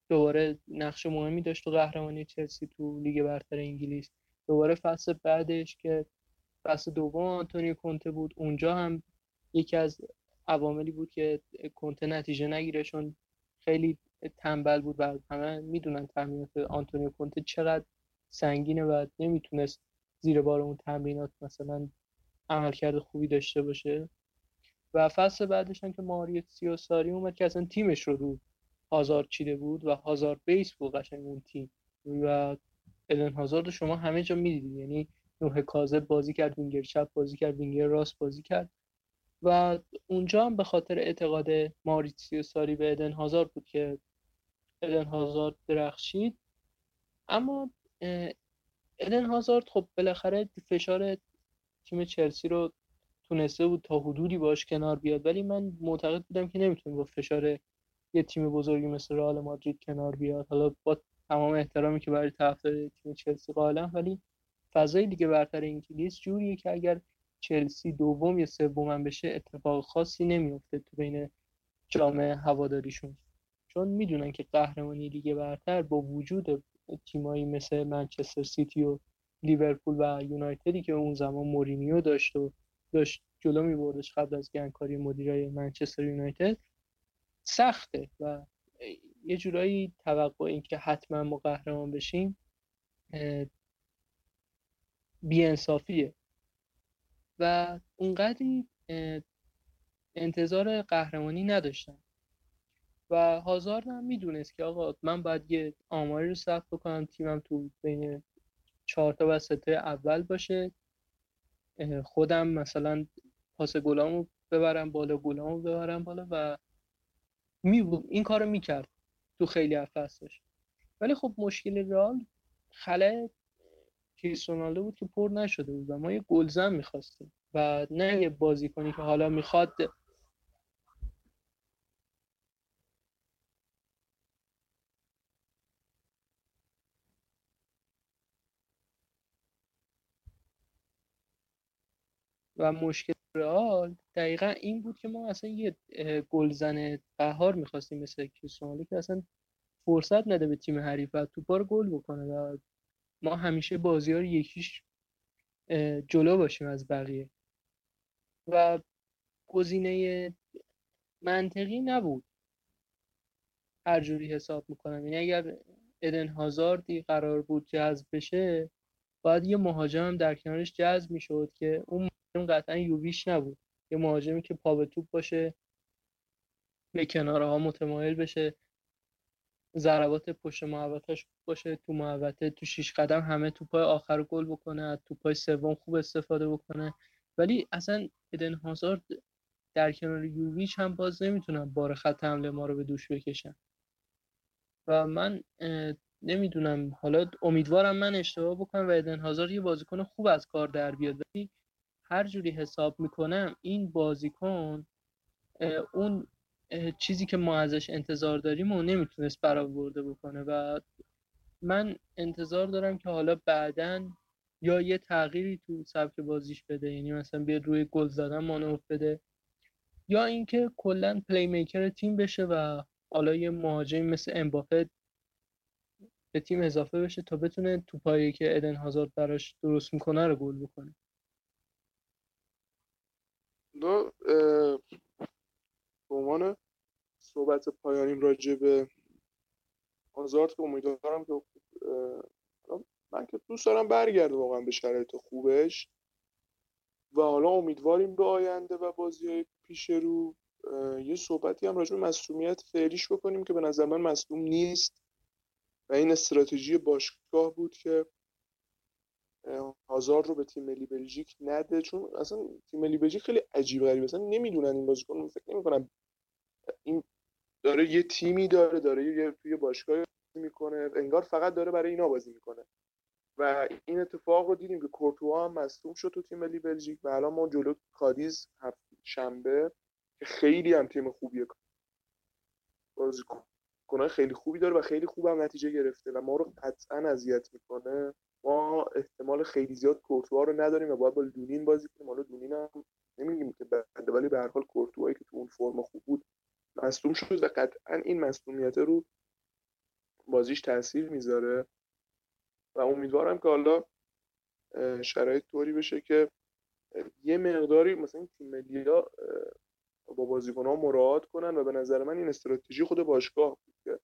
دوباره نقش مهمی داشت تو قهرمانی چلسی تو لیگ برتر انگلیس. دوباره فصل بعدش که فصل دوم آنتونیو کونته بود. اونجا هم یکی از عواملی بود که کنته نتیجه نگیره چون خیلی تنبل بود و همه می‌دونن تمرینات آنتونیو کنته چقدر سنگینه و نمی‌تونست زیر بار اون تمرینات مثلا عملکرد خوبی داشته باشه. و فصل بعدش هم که ماریو ساری اومد که اصلا تیمش رو رو هازار چیده بود و هازار بیس بود قشنگ اون تیم. و ادن هازارد شما همه جا می‌دیدید یعنی نوح کاذب بازی کرد وینگر چپ بازی کرد وینگر راست بازی کرد. و اونجا هم به خاطر اعتقاد ماریتسیو ساری به ادن هازارد بود که ادن هازارد درخشید. اما ادن هازارد خب بالاخره فشار تیم چلسی رو تونسته بود تا حدودی باش کنار بیاد. ولی من معتقد بودم که نمی‌تونه با فشار یه تیم بزرگی مثل رئال مادرید کنار بیاد. حالا با تمام احترامی که برای طرفدار تیم چلسی قائلم ولی فضای دیگه برتر انگلیس جوریه که اگر چلسی دوم یا سوم بشه اتفاق خاصی نمیفته تو بین جامعه هواداریشون. چون می‌دونن که قهرمانی لیگ برتر با وجود تیمایی مثل منچستر سیتی و لیورپول و یونایتدی که اون زمان مورینیو داشت و داشت جلو میبردش قبل از گنگکاری مدیرای منچستر یونایتد سخته و یه جورایی توقع این که حتما ما قهرمان بشیم بیانصافیه. و اونقدری انتظار قهرمانی نداشتم. و هازارد هم می‌دونست که آقا من باید یه آماری رو ثبت بکنم تیمم تو بین چهار تا و سته اول باشه. خودم مثلا پاس گلامو ببرم بالا گلامو ببرم بالا و می این کارو می‌کرد تو خیلی افسش ولی خب مشکل رال خله کریستیانو بود که پر نشده بود و ما یه گلزن می‌خواستیم. و نه یه بازیکنی که حالا می‌خواد و مشکل رئال دقیقا این بود که ما اصلا یه گلزن قهار می‌خواستیم مثل کریستیانو که اصلا فرصت نده به تیم حریف و توپا رو گل بکنه و ما همیشه بازی ها یکیش جلو باشیم از بقیه. و گزینه منطقی نبود. هر جوری حساب می‌کنم. یعنی اگر ادن هازاردی قرار بود جذب بشه باید یه مهاجم هم در کنارش جذب می‌شد که اون مهاجم قطعا یوویش نبود. یه مهاجمی که پا به توپ باشه به کناره ها متمایل بشه. ضربات پشت محوطش باشه تو محوطه تو شیش قدم همه توپای آخر گل بکنه از توپای سوم خوب استفاده بکنه. ولی اصلا ادن هازارد در کنار یوویچ هم باز نمی‌تونن بار خط حمله ما رو به دوش بکشن. و من نمی‌دونم حالا امیدوارم من اشتباه بکنم و ادن هازار یه بازیکن خوب از کار در بیاد. ولی هر جوری حساب می‌کنم این بازیکن اون چیزی که ما ازش انتظار داریم و نمی‌تونست برآورده بکنه و من انتظار دارم که حالا بعدا یا یه تغییری تو سبک بازیش بده یعنی مثلا بیاد روی گل زدن مانور بده یا اینکه کلا پلی میکر تیم بشه و حالا یه مهاجمی مثل امباپه به تیم اضافه بشه تا بتونه توپایی که ادن هازارد براش درست می‌کنه رو گل بکنه. به عنوان صحبت پایانیم راجع به هازارد که امیدوارم که من که دوست دارم برگرده واقعا به شرایط خوبش. و حالا امیدواریم به آینده و بازی های پیش رو یه صحبتی هم راجع به مصومیت فعلیش بکنیم که به نظر من مصوم نیست. و این استراتژی باشگاه بود که هازار رو به تیم ملی بلژیک نده چون اصلا تیم ملی بلژیک خیلی عجیب غریب اصلا نمی‌دونن این بازیکن فکر نمی‌کنم این داره یه تیمی داره داره یه توی باشگاه می‌کنه انگار فقط داره برای اینا بازی می‌کنه. و این اتفاق رو دیدیم که کورتوا هم مصدوم شد تو تیم ملی بلژیک و الان ما جلو کادیز هفت شنبه که خیلی هم تیم خوبیه. بازیکنای خیلی خوبی داره و خیلی خوب هم نتیجه گرفته و ما رو قطعا اذیت می‌کنه. ما احتمال خیلی زیاد کورتوا رو نداریم و باید با دونین بازی کنیم. حالا دونین هم نمیگیم که بنده ولی به هر حال کورتوایی که تو اون فرم خوب بود مصدوم شد و قطعا این مصدومیت رو بازیش تاثیر می‌ذاره. و امیدوارم که حالا شرایط طوری بشه که یه مقداری مثلا تیم ملی با بازیکن ها مراعات کنن و به نظر من این استراتژی خود باشگاه بود که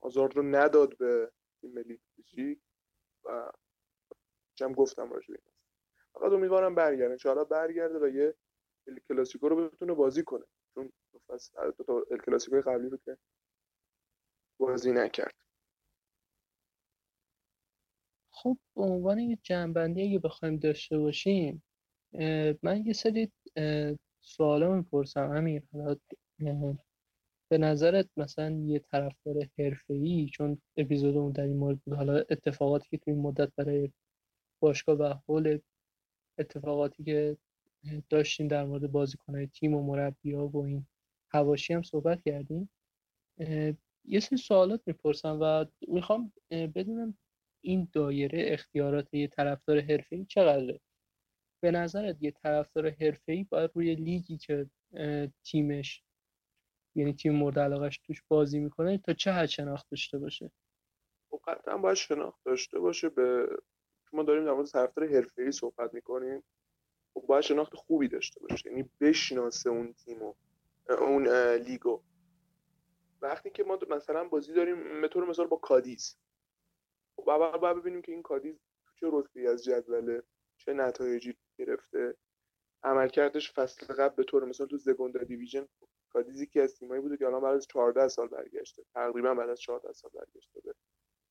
آزارد رو نداد به تیم ملی و چم گفتم راجع به فقط امیدوارم برگرده. انشاءالله برگرده و یه کلاسیکو رو بتونه بازی کنه. چون دو تا کلاسیکو قبلی رو که بازی نکرد. خب به عنوان یه جنبندی اگه بخوایم داشته باشیم من یه سری سوالا می‌پرسم همین حالا به نظرت مثلا یه طرفدار حرفه‌ای چون اپیزودمون در این مورد بود حالا اتفاقاتی که توی این مدت برای باشگاه و حول اتفاقاتی که داشتیم در مورد بازیکنهای تیم و مربی ها و این هواشی هم صحبت کردیم یه سری سوالات می‌پرسم و می‌خوام بدونم این دایره اختیارات یه طرفدار حرفه‌ای چقدره؟ به نظرت یه طرفدار حرفه‌ای باید روی لیگی که تیمش یعنی تیم مورد علاقش توش بازی می‌کنه تا چه حد شناخت داشته باشه؟ خب قطعا باید شناخت داشته باشه به ما داریم در مورد طرفدار حرفه‌ای صحبت می‌کنیم خب باید شناخت خوبی داشته باشه یعنی بشناسه اون تیمو اون لیگو. وقتی که ما مثلا بازی داریم به طور مثال با کادیز. خب باید ببینیم که این کادیز چه رتبه‌ای از جدوله چه نتایجی گرفته. عملکردش فصل قبل به طور مثلا تو Segunda División کادیز یکی از تیمایی بوده که الان بعد از 14 سال برگشته. تقریبا بعد از 14 سال برگشته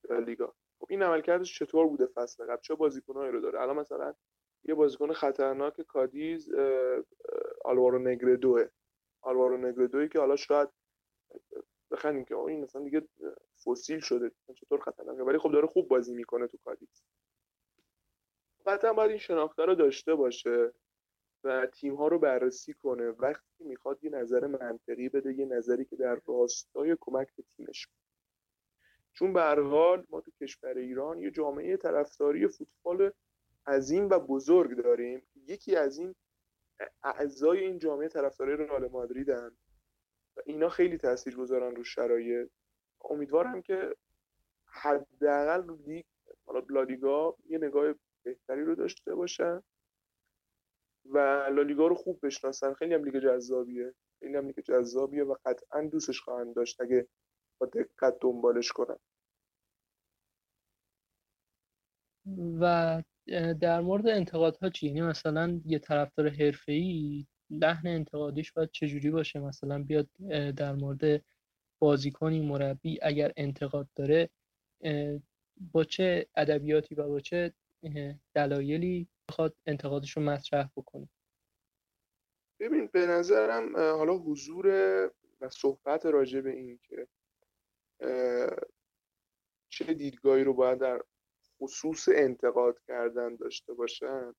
به لیگا. خب این عملکردش چطور بوده فصل قبل؟ چه بازیکنایی رو داره؟ الان مثلا یه بازیکن خطرناک کادیز آلوارو نگردوه آلوارو نگردوی که حالا شاید بخندیم که این مثلا دیگه فسیل شده. چطور خطرناکه؟ ولی خب داره خوب بازی می‌کنه تو کادیز قطعا باید این شناخته رو داشته باشه. و تیم ها رو بررسی کنه. وقتی می‌خواد یه نظر منطقی بده یه نظری که در راستای کمک به تیمش چون به حال ما تو کشور ایران یه جامعه طرفداری فوتبال عظیم و بزرگ داریم. یکی از این اعضای این جامعه طرفدارای رئال مادریدن. و اینا خیلی تاثیر گذارن رو شرایط. امیدوارم که حداقل رو لیگ حالا لالیگا یه نگاه بهتری رو داشته باشن. و لالیگا رو خوب بشناسن. خیلی هم لیگ جذابیه. خیلی هم لیگ جذابیه و قطعا دوستش خواهند داشت اگه با دقت دنبالش کنن. و در مورد انتقادها چی؟ یعنی مثلا یه طرفدار حرفه‌ای لحن انتقادیش باید چجوری باشه؟ مثلا بیاد در مورد بازیکنی مربی اگر انتقاد داره با چه ادبیاتی و با چه دلایلی بخواد انتقادش رو مطرح بکنه. ببین به نظرم حالا حضور و صحبت راجع به این که چه دیدگاهی رو باید در خصوص انتقاد کردن داشته باشن.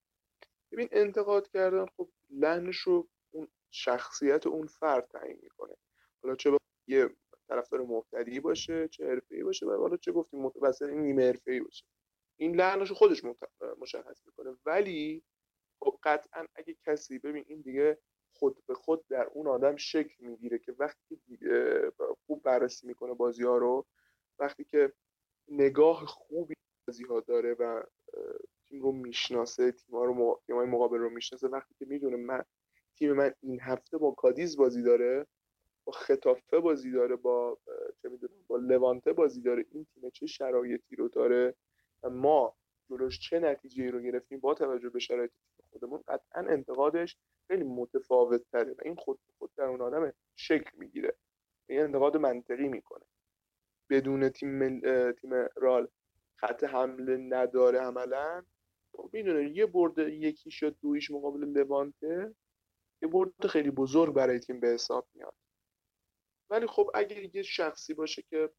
ببین انتقاد کردن خب لحنش رو اون شخصیت اون فرد تعیین می‌کنه. حالا چه یه طرفدار مبتدی باشه چه حرفه‌ای باشه و حالا چه گفتیم متوسط نیمه حرفه‌ای باشه. این لحنش رو خودش مشخص می‌کنه. ولی خب قطعا اگه کسی ببین این دیگه خود به خود در اون آدم شکل می‌گیره که وقتی خوب بررسی می‌کنه بازی ها رو وقتی که نگاه خوبی بازی ها داره و تیم رو می‌شناسه تیم ها رو های مقابل رو می‌شناسه وقتی که می‌دونه من تیم من این هفته با کادیز بازی داره با خطافه بازی داره با چه می‌دونم با لوانته بازی داره این تیم چه شرایطی رو داره؟ ما جلوش چه نتیجه رو گرفتیم با توجه به شرایط خودمون قطعا انتقادش خیلی متفاوت تره و این خود خود در اون آدم شکل می‌گیره. این انتقاد منطقی می‌کنه. بدون تیم تیم رال خط حمله نداره عملا. خب می‌دونه یه برد یکی شد دویش مقابل لوانته یه برد خیلی بزرگ برای تیم به حساب میاد. ولی خب اگه یه شخصی باشه که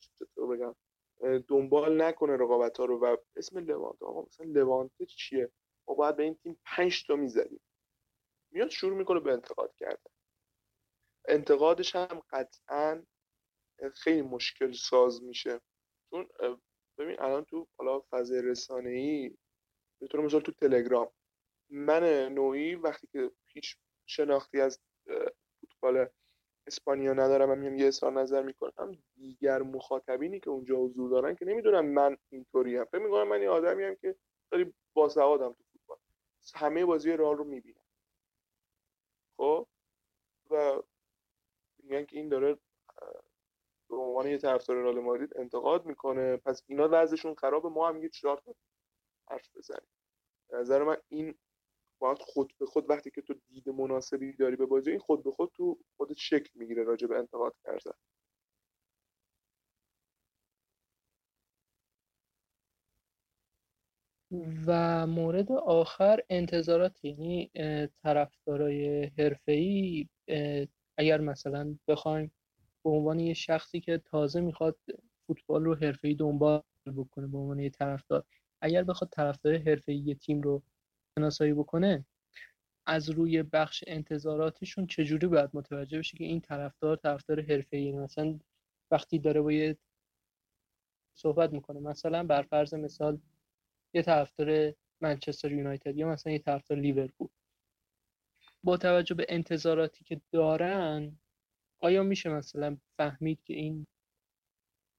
چطور بگم دنبال نکنه رقابت ها رو. و اسم لوانته آقا مثلا لوانته چیه؟ ما باید به این تیم پنج تا می‌زدیم. میاد شروع می‌کنه به انتقاد کردن. انتقادش هم قطعا خیلی مشکل ساز میشه. چون ببین الان تو حالا فضای رسانه ای به طور مثال تو تلگرام. من نوعی وقتی که هیچ شناختی از فوتبال اسپانیا ندارم و میام یه اظهار نظر می‌کنم. دیگر مخاطبینی که اونجا حضور دارن که نمی‌دونم من اینطوری هم فکر می‌کنم من یه آدمی هم که خیلی باسوادم تو فوتبال. همه بازی رئال رو می‌بینم. خب؟ و میگن که این داره به عنوان یه طرفدار رئال مادرید انتقاد می‌کنه. پس اینا وضعشون خرابه. ما هم یه چهار حرف بزنیم. نظر من این باید خود به خود وقتی که تو دید مناسبی داری به بازی این خود به خود تو خودت شکل می‌گیره راجع به انتقاد کردن و مورد آخر انتظارات یعنی طرفدارای حرفه‌ای اگر مثلا بخوایم به عنوان یه شخصی که تازه می‌خواد فوتبال رو حرفه‌ای دنبال بکنه به عنوان یه طرفدار اگر بخواد طرفدار حرفه‌ای تیم رو شناسایی بکنه از روی بخش انتظاراتشون چجوری باید متوجه بشه که این طرفدار طرفدار حرفه‌ای مثلا وقتی داره با یه صحبت می‌کنه مثلا بر فرض مثال یه طرفدار منچستر یونایتد یا مثلا یه طرفدار لیورپول با توجه به انتظاراتی که دارن آیا میشه مثلا فهمید که این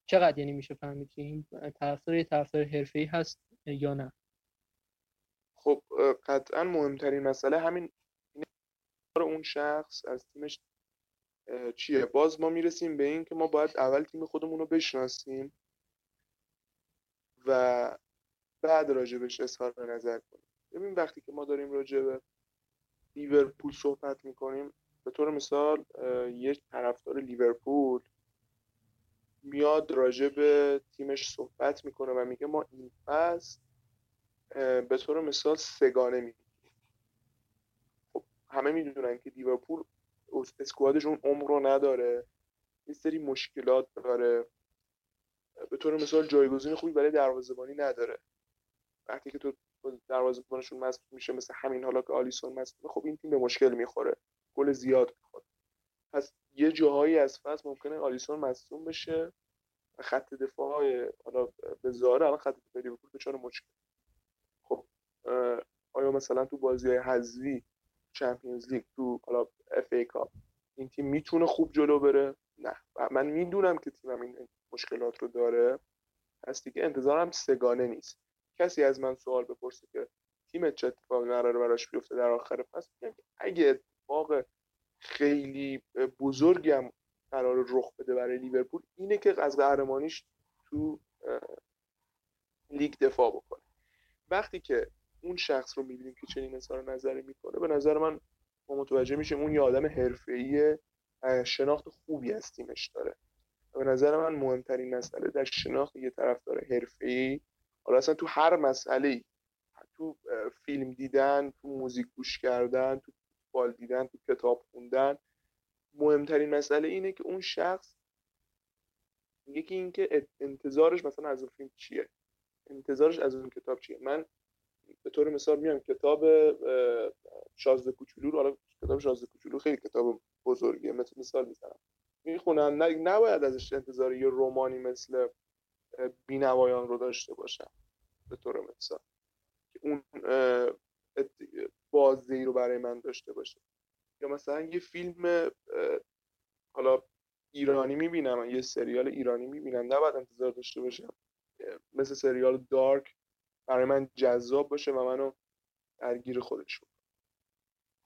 چقدر یعنی میشه فهمید که این طرفدار یه طرفدار حرفه‌ای هست یا نه؟ خب قطعا مهمترین مسئله همین اون شخص از تیمش چیه؟ باز ما می‌رسیم به این که ما باید اول تیم خودمون رو بشناسیم و بعد راجبش اظهار نظر کنیم. ببین وقتی که ما داریم راجع به لیورپول صحبت می‌کنیم به طور مثال یک طرفدار لیورپول میاد راجع به تیمش صحبت می‌کنه و میگه ما این فصل به طور مثال سگانه میگیم خب همه می‌دونن که لیورپول اسکوادش اون عمر رو نداره. یه سری مشکلات داره. به طور مثال جایگزین خوبی برای دروازه‌بانی نداره. وقتی که تو دروازه‌بانشون مصدوم میشه مثل همین حالا که آلیسون مصدومه خب این تیم به مشکل می‌خوره. گل زیاد می‌خوره. پس یه جاهایی از فصل ممکنه آلیسون مصدوم بشه خط دفاع حالا به ظاهر الان خط دفاع لیورپول دچار مشکل. آیا مثلا تو بازی های حذفی Champions League تو حالا FA Cup این تیم می‌تونه خوب جلو بره؟ نه. من می‌دونم که تیمم این مشکلات رو داره. پس دیگه انتظارم سه‌گانه نیست. کسی از من سوال بپرسه که تیم چه اتفاقی قراره براش بیفته در آخر پس اگه اتفاق خیلی بزرگی هم قرار رخ بده برای لیورپول اینه که از قهرمانیش تو لیگ دفاع بکنه. وقتی که اون شخص رو می‌بینیم که چنین اظهار نظری می‌کنه به نظر من ما متوجه میشیم اون یه آدم حرفه‌ای شناخت خوبی از تیمش داره. به نظر من مهمترین مسئله در شناخت یه طرفدار حرفه‌ای حالا اصلا تو هر مسئله تو فیلم دیدن تو موزیک گوش کردن تو فوتبال دیدن تو کتاب خوندن مهمترین مسئله اینه که اون شخص یکی اینکه انتظارش مثلا از اون فیلم چیه؟ انتظارش از اون کتاب چیه؟ من به طور مثال میام کتاب شازده کوچولو رو حالا کتاب شازده کوچولو خیلی کتاب بزرگیه مثل مثال می‌زنم. می‌خونم. نباید ازش انتظار یه رومانی مثل بینوایان رو داشته باشم به طور مثال. که اون بازدهی رو برای من داشته باشه. یا مثلا یه فیلم حالا ایرانی می‌بینم یه سریال ایرانی می‌بینم نباید انتظار داشته باشم مثل سریال دارک برای من جذاب باشه و منو درگیر خودش بود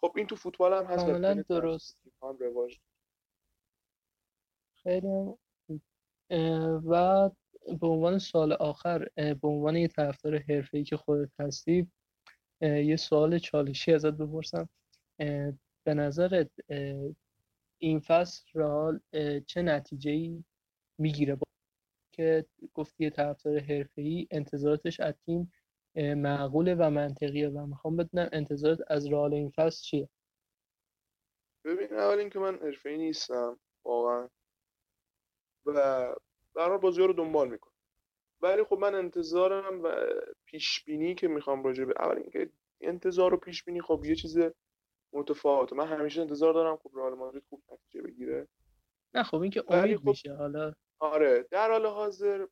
خب این تو فوتبال هم هست کاملا درست. هم رواج. خیلی و به عنوان سال آخر به عنوان یه طرفدار حرفه‌ای که خودت هستی یه سوال چالشی ازت بپرسم. به نظرت این فصل رئال چه نتیجه ای می‌گیره؟ که گفتی طرفدار حرفه‌ای انتظاراتش از تیم معقوله و منطقیه و می‌خوام بدونم انتظارات از رئال این فصل چیه؟ ببین اول اینکه من حرفه‌ای نیستم واقعا. و برای بازی رو دنبال می‌کنم. ولی خب من انتظارم و پیش بینی که می‌خوام راجع به اول اینکه انتظار و پیش بینی خب یه چیز متفاوته. من همیشه انتظار دارم خب رئال مادرید خوب نتیجه بگیره. نه خب این که امید خب میشه. حالا آره در حال حاضر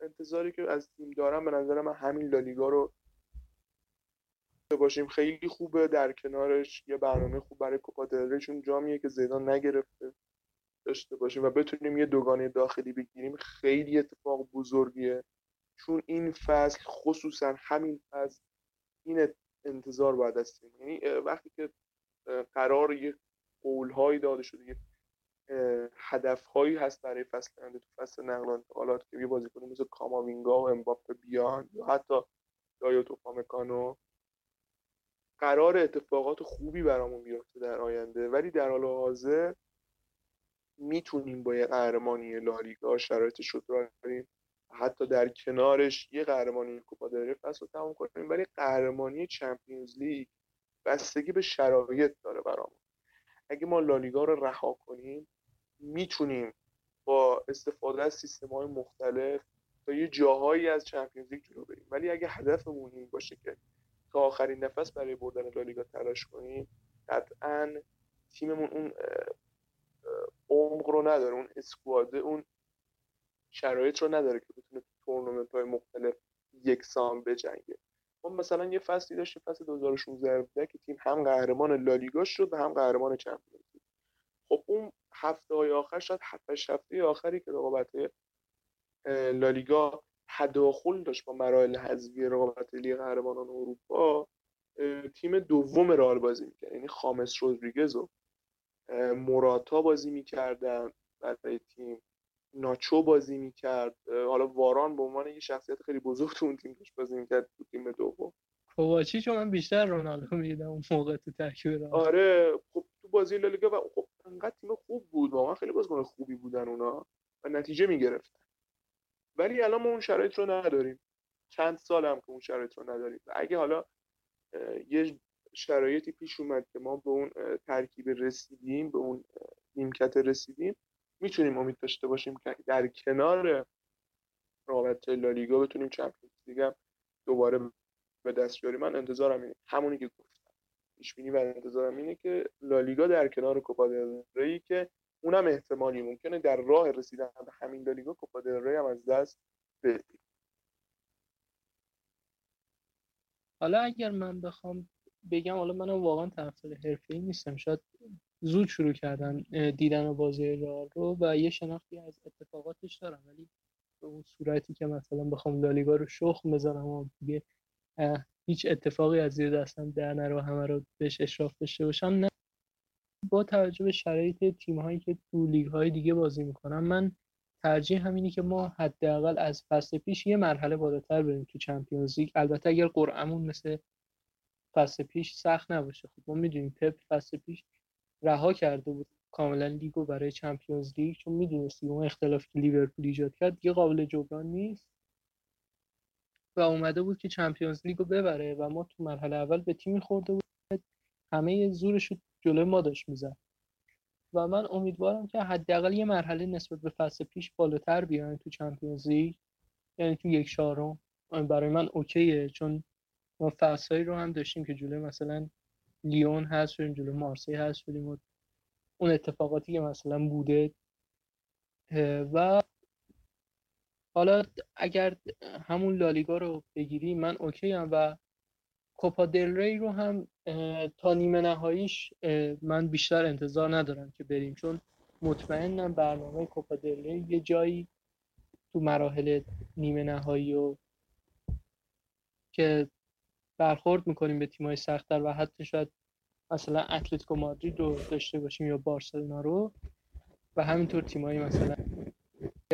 انتظاری که از تیم دارم به نظر من همین لالیگا رو باشیم. خیلی خوبه در کنارش یه برنامه خوب برای کوپا چون جامیه که زیدان نگرفته داشته باشیم و بتونیم یه دوگانه داخلی بگیریم. خیلی اتفاق بزرگیه. چون این فصل خصوصا همین فصل این انتظار باید از یعنی وقتی که قرار یه قولهایی داده شده یه هدفهایی هست برای فصل آینده تو فصل نقل و انتقالات که یه بازیکن مثل کاماوینگا و امباپه بیان یا حتی دایوتو پامکانو قرار اتفاقات خوبی برامون بیفته در آینده ولی در حال حاضر می‌تونیم با یه قهرمانی لالیگا شرایطش رو داریم حتی در کنارش یه قهرمانی کوپا داره فصل رو تموم کنیم ولی قهرمانی چمپیونز لیگ بستگی به شرایط داره برامون. اگه ما لالیگا رو رها کنیم می‌تونیم با استفاده از سیستم های مختلف تا یه جاهایی از چمپیونز لیگ جلو بریم. ولی اگه هدفمون این باشه که تا آخرین نفس برای بردن لالیگا تلاش کنیم قطعا تیممون اون عمق رو نداره اون اسکواده اون شرایط رو نداره که بتونه تو تورنمنت های مختلف یکسان بجنگه. ما مثلا یه فصلی داشتیم فصل 2016 که تیم هم قهرمان لالیگا شد و هم قهرمان چمپیونز خب اون هفته های آخر شاید هفتش هفته آخری که رقابت لالیگا تداخل داشت با مراحل حذفی رقابت لیگ قهرمانان اروپا تیم دوم رئال بازی می‌کرد. یعنی خامس رودریگز و موراتا بازی می‌کردن برای تیم ناچو بازی می‌کرد. حالا واران به عنوان یه شخصیت خیلی بزرگ تو اون تیم داشت بازی می‌کرد تو تیم دوم. کوواچی چون من بیشتر رونالدو می‌دیدم اون موقع تو ترکیب آره خب بازی لالیگا و خب انقدر تیم خوب بود واقعا خیلی بازیکن خوبی بودن اونا و نتیجه می‌گرفتن ولی الان ما اون شرایط رو نداریم. چند سال هم که اون شرایط رو نداریم. و اگه حالا یه شرایطی پیش اومد که ما به اون ترکیب رسیدیم به اون نیمکت رسیدیم می‌تونیم امید داشته باشیم که در کنار رقابت لالیگا بتونیم چمپیونز لیگ دوباره به دست بیاریم. من انتظارم اینه. همونی که گفتم پیش بینی و انتظارم اینه که لالیگا در کنار کوپا دل ری که اونم احتمالی ممکنه در راه رسیدن به همین لالیگا کوپا دل ری هم از دست بدیم حالا اگر من بخوام بگم حالا منم واقعا طرفدار حرفه‌ای نیستم. شاید زود شروع کردن دیدن بازی رئال رو و یه شناختی از اتفاقاتش دارم. ولی به اون صورتی که مثلا بخوام لالیگا رو شخم بزنم و دیگه هیچ اتفاقی از زیر دستم در نرو همه رو بهش اشراف داشته باشم نه. با توجه به شرایط تیم هایی که تو لیگ های دیگه بازی می‌کنن من ترجیحم اینه که ما حداقل از فصل پیش یه مرحله بالاتر بریم تو Champions League. البته اگر قرعمون مثل فصل پیش سخت نباشه. خب ما می‌دونیم پپ فصل پیش رها کرده بود کاملا لیگو برای Champions League چون می‌دونستی اون اختلافی که لیورپول ایجاد کرد دیگه قابل جبران نیست. و اومده بود که Champions League رو ببره و ما تو مرحله اول به تیمی خورده بود همه زورش رو جلوی ما داشت می‌زد. و من امیدوارم که حداقل یه مرحله نسبت به فصل پیش بالاتر بیاین تو چمپیونز لیگ. یعنی تو یک چهارم. برای من اوکیه چون ما فصلهایی رو هم داشتیم که جلوی مثلا لیون هست شدیم جلوی مارسی هست شدیم و اون اتفاقاتی که مثلا بوده. و حالا اگر همون لالیگا رو بگیری من اوکی هم و کوپا دل ری رو هم تا نیمه نهاییش من بیشتر انتظار ندارم که بریم. چون مطمئنم برنامه کوپا دل ری یه جایی تو مراحل نیمه نهایی و که برخورد می‌کنیم به تیمای سختتر و حتی شاید مثلا اتلتیکو مادرید رو داشته باشیم یا بارسلونا رو و همینطور تیمایی مثلا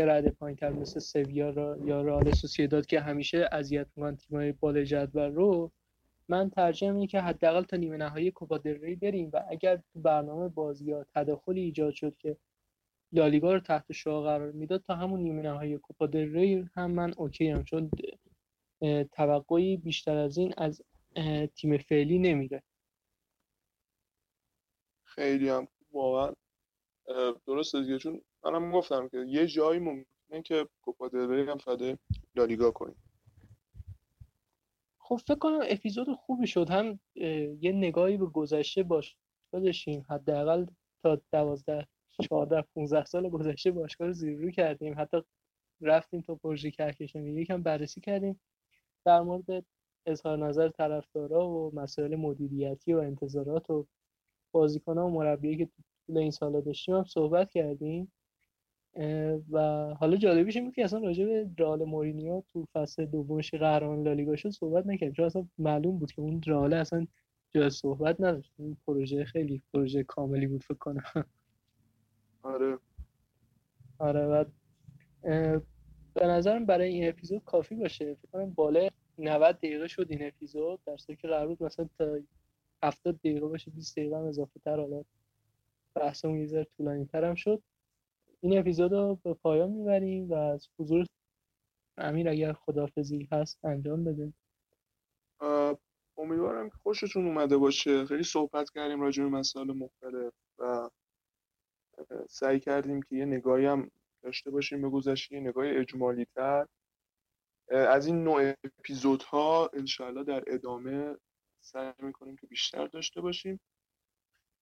رده پایین تر مثل سویا را یا رئال سوسییداد که همیشه اذیت می‌کنن تیمای بالای جدول رو من ترجیح اینه که حداقل تا نیمه نهایی کوپا دل بریم و اگر تو برنامه بازی تداخلی ایجاد شد که لالیگا رو تحت شعا قرار می‌داد تا همون نیمه نهایی کوپا دل هم من اوکی هم چون توقعی بیشتر از این از تیم فعلی نمیره. خیلی هم واقعا درسته دیگه چون منم گفتم که یه جایی ممکنه که کوپا دل هم فده لالیگا کنیم خب فکر کنم اپیزود خوبی شد. هم یه نگاهی به گذشته باش داشتیم. حداقل تا دوازده چهارده 15 سال گذشته باشگاه رو زیر رو کردیم. حتی رفتیم تا پروژه کهکشانی. یکم بررسی کردیم در مورد اظهار نظر طرفدارا و مسائل مدیریتی و انتظارات و بازیکنان و مربیایی که طول این سالا داشتیم هم صحبت کردیم. و حالا جالبیش این بود که اصلا راجع به رئال مورینیو تو فصل دومش قهرمان لالیگا شد صحبت نکردیم. چون اصلا معلوم بود که اون رئال اصلا جای صحبت نداشت. این پروژه خیلی پروژه کاملی بود فکر کنم. آره. آره و به نظرم برای این اپیزود کافی باشه. فکر کنم بالای 90 دقیقه شد این اپیزود. در که قرار بود مثلا تا 70 دقیقه باشه 20 دقیقه هم اضافه تر حالا بحثمون یه ذره طولانی تر هم شد. این اپیزود رو به پایان می‌بریم و از حضور امیر اگر خدافزی هست انجام بده امیدوارم که خوشتون اومده باشه. خیلی صحبت کردیم راجع به مسائل مختلف و سعی کردیم که یه نگاهی هم داشته باشیم به گذشته یه نگاه اجمالی تر از این نوع اپیزودها انشاءالله در ادامه سعی می‌کنیم که بیشتر داشته باشیم.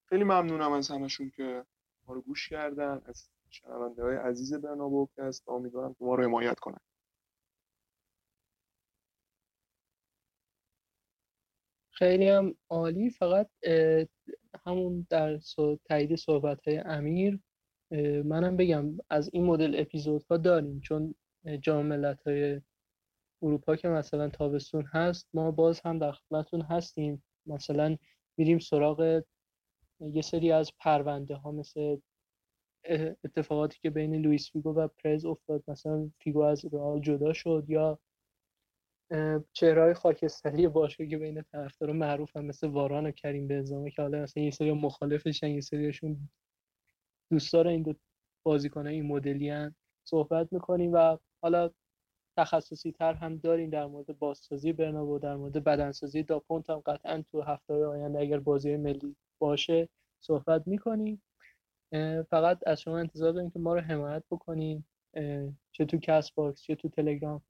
خیلی ممنونم از همشون که ما رو گوش کردن از شنونده های عزیز برنابوکست امیدوارم که ما رو حمایت کنن. خیلی هم عالی. فقط همون در تایید صحبت های امیر منم بگم از این مدل اپیزودها داریم. چون جام ملت های اروپا که مثلا تابستون هست ما باز هم در خدمتتون هستیم. مثلا میریم سراغ یه سری از پرونده ها مثل اتفاقاتی که بین لوئیس فیگو و پرز افتاد مثلا فیگو از رئال جدا شد یا چهرهای خاکستری باشه که بین طرفدارا معروف هم مثل واران و کریم بنزما که حالا مثلا یه سری مخالفشن یه سریشون دوستدار این دو بازیکن این مدلی صحبت می‌کنیم و حالا تخصصی تر هم داریم در مورد بازسازی برنابو در مورد بدنسازی دوپونت هم قطعا تو هفته آینده اگر بازی ملی باشه صحبت می‌کنیم. فقط از شما انتظار داریم که ما رو حمایت بکنیم چه تو Castbox چه تو تلگرام.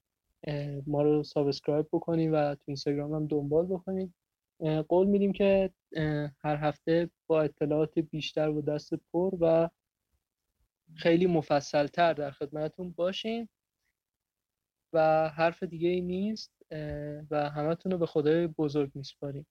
ما رو subscribe بکنیم و تو اینستاگرام هم دنبال بکنیم قول میدیم که هر هفته با اطلاعات بیشتر و دست پر و خیلی مفصلتر در خدمتون باشیم و حرف دیگه ای نیست و همتون رو به خدای بزرگ میسپاریم.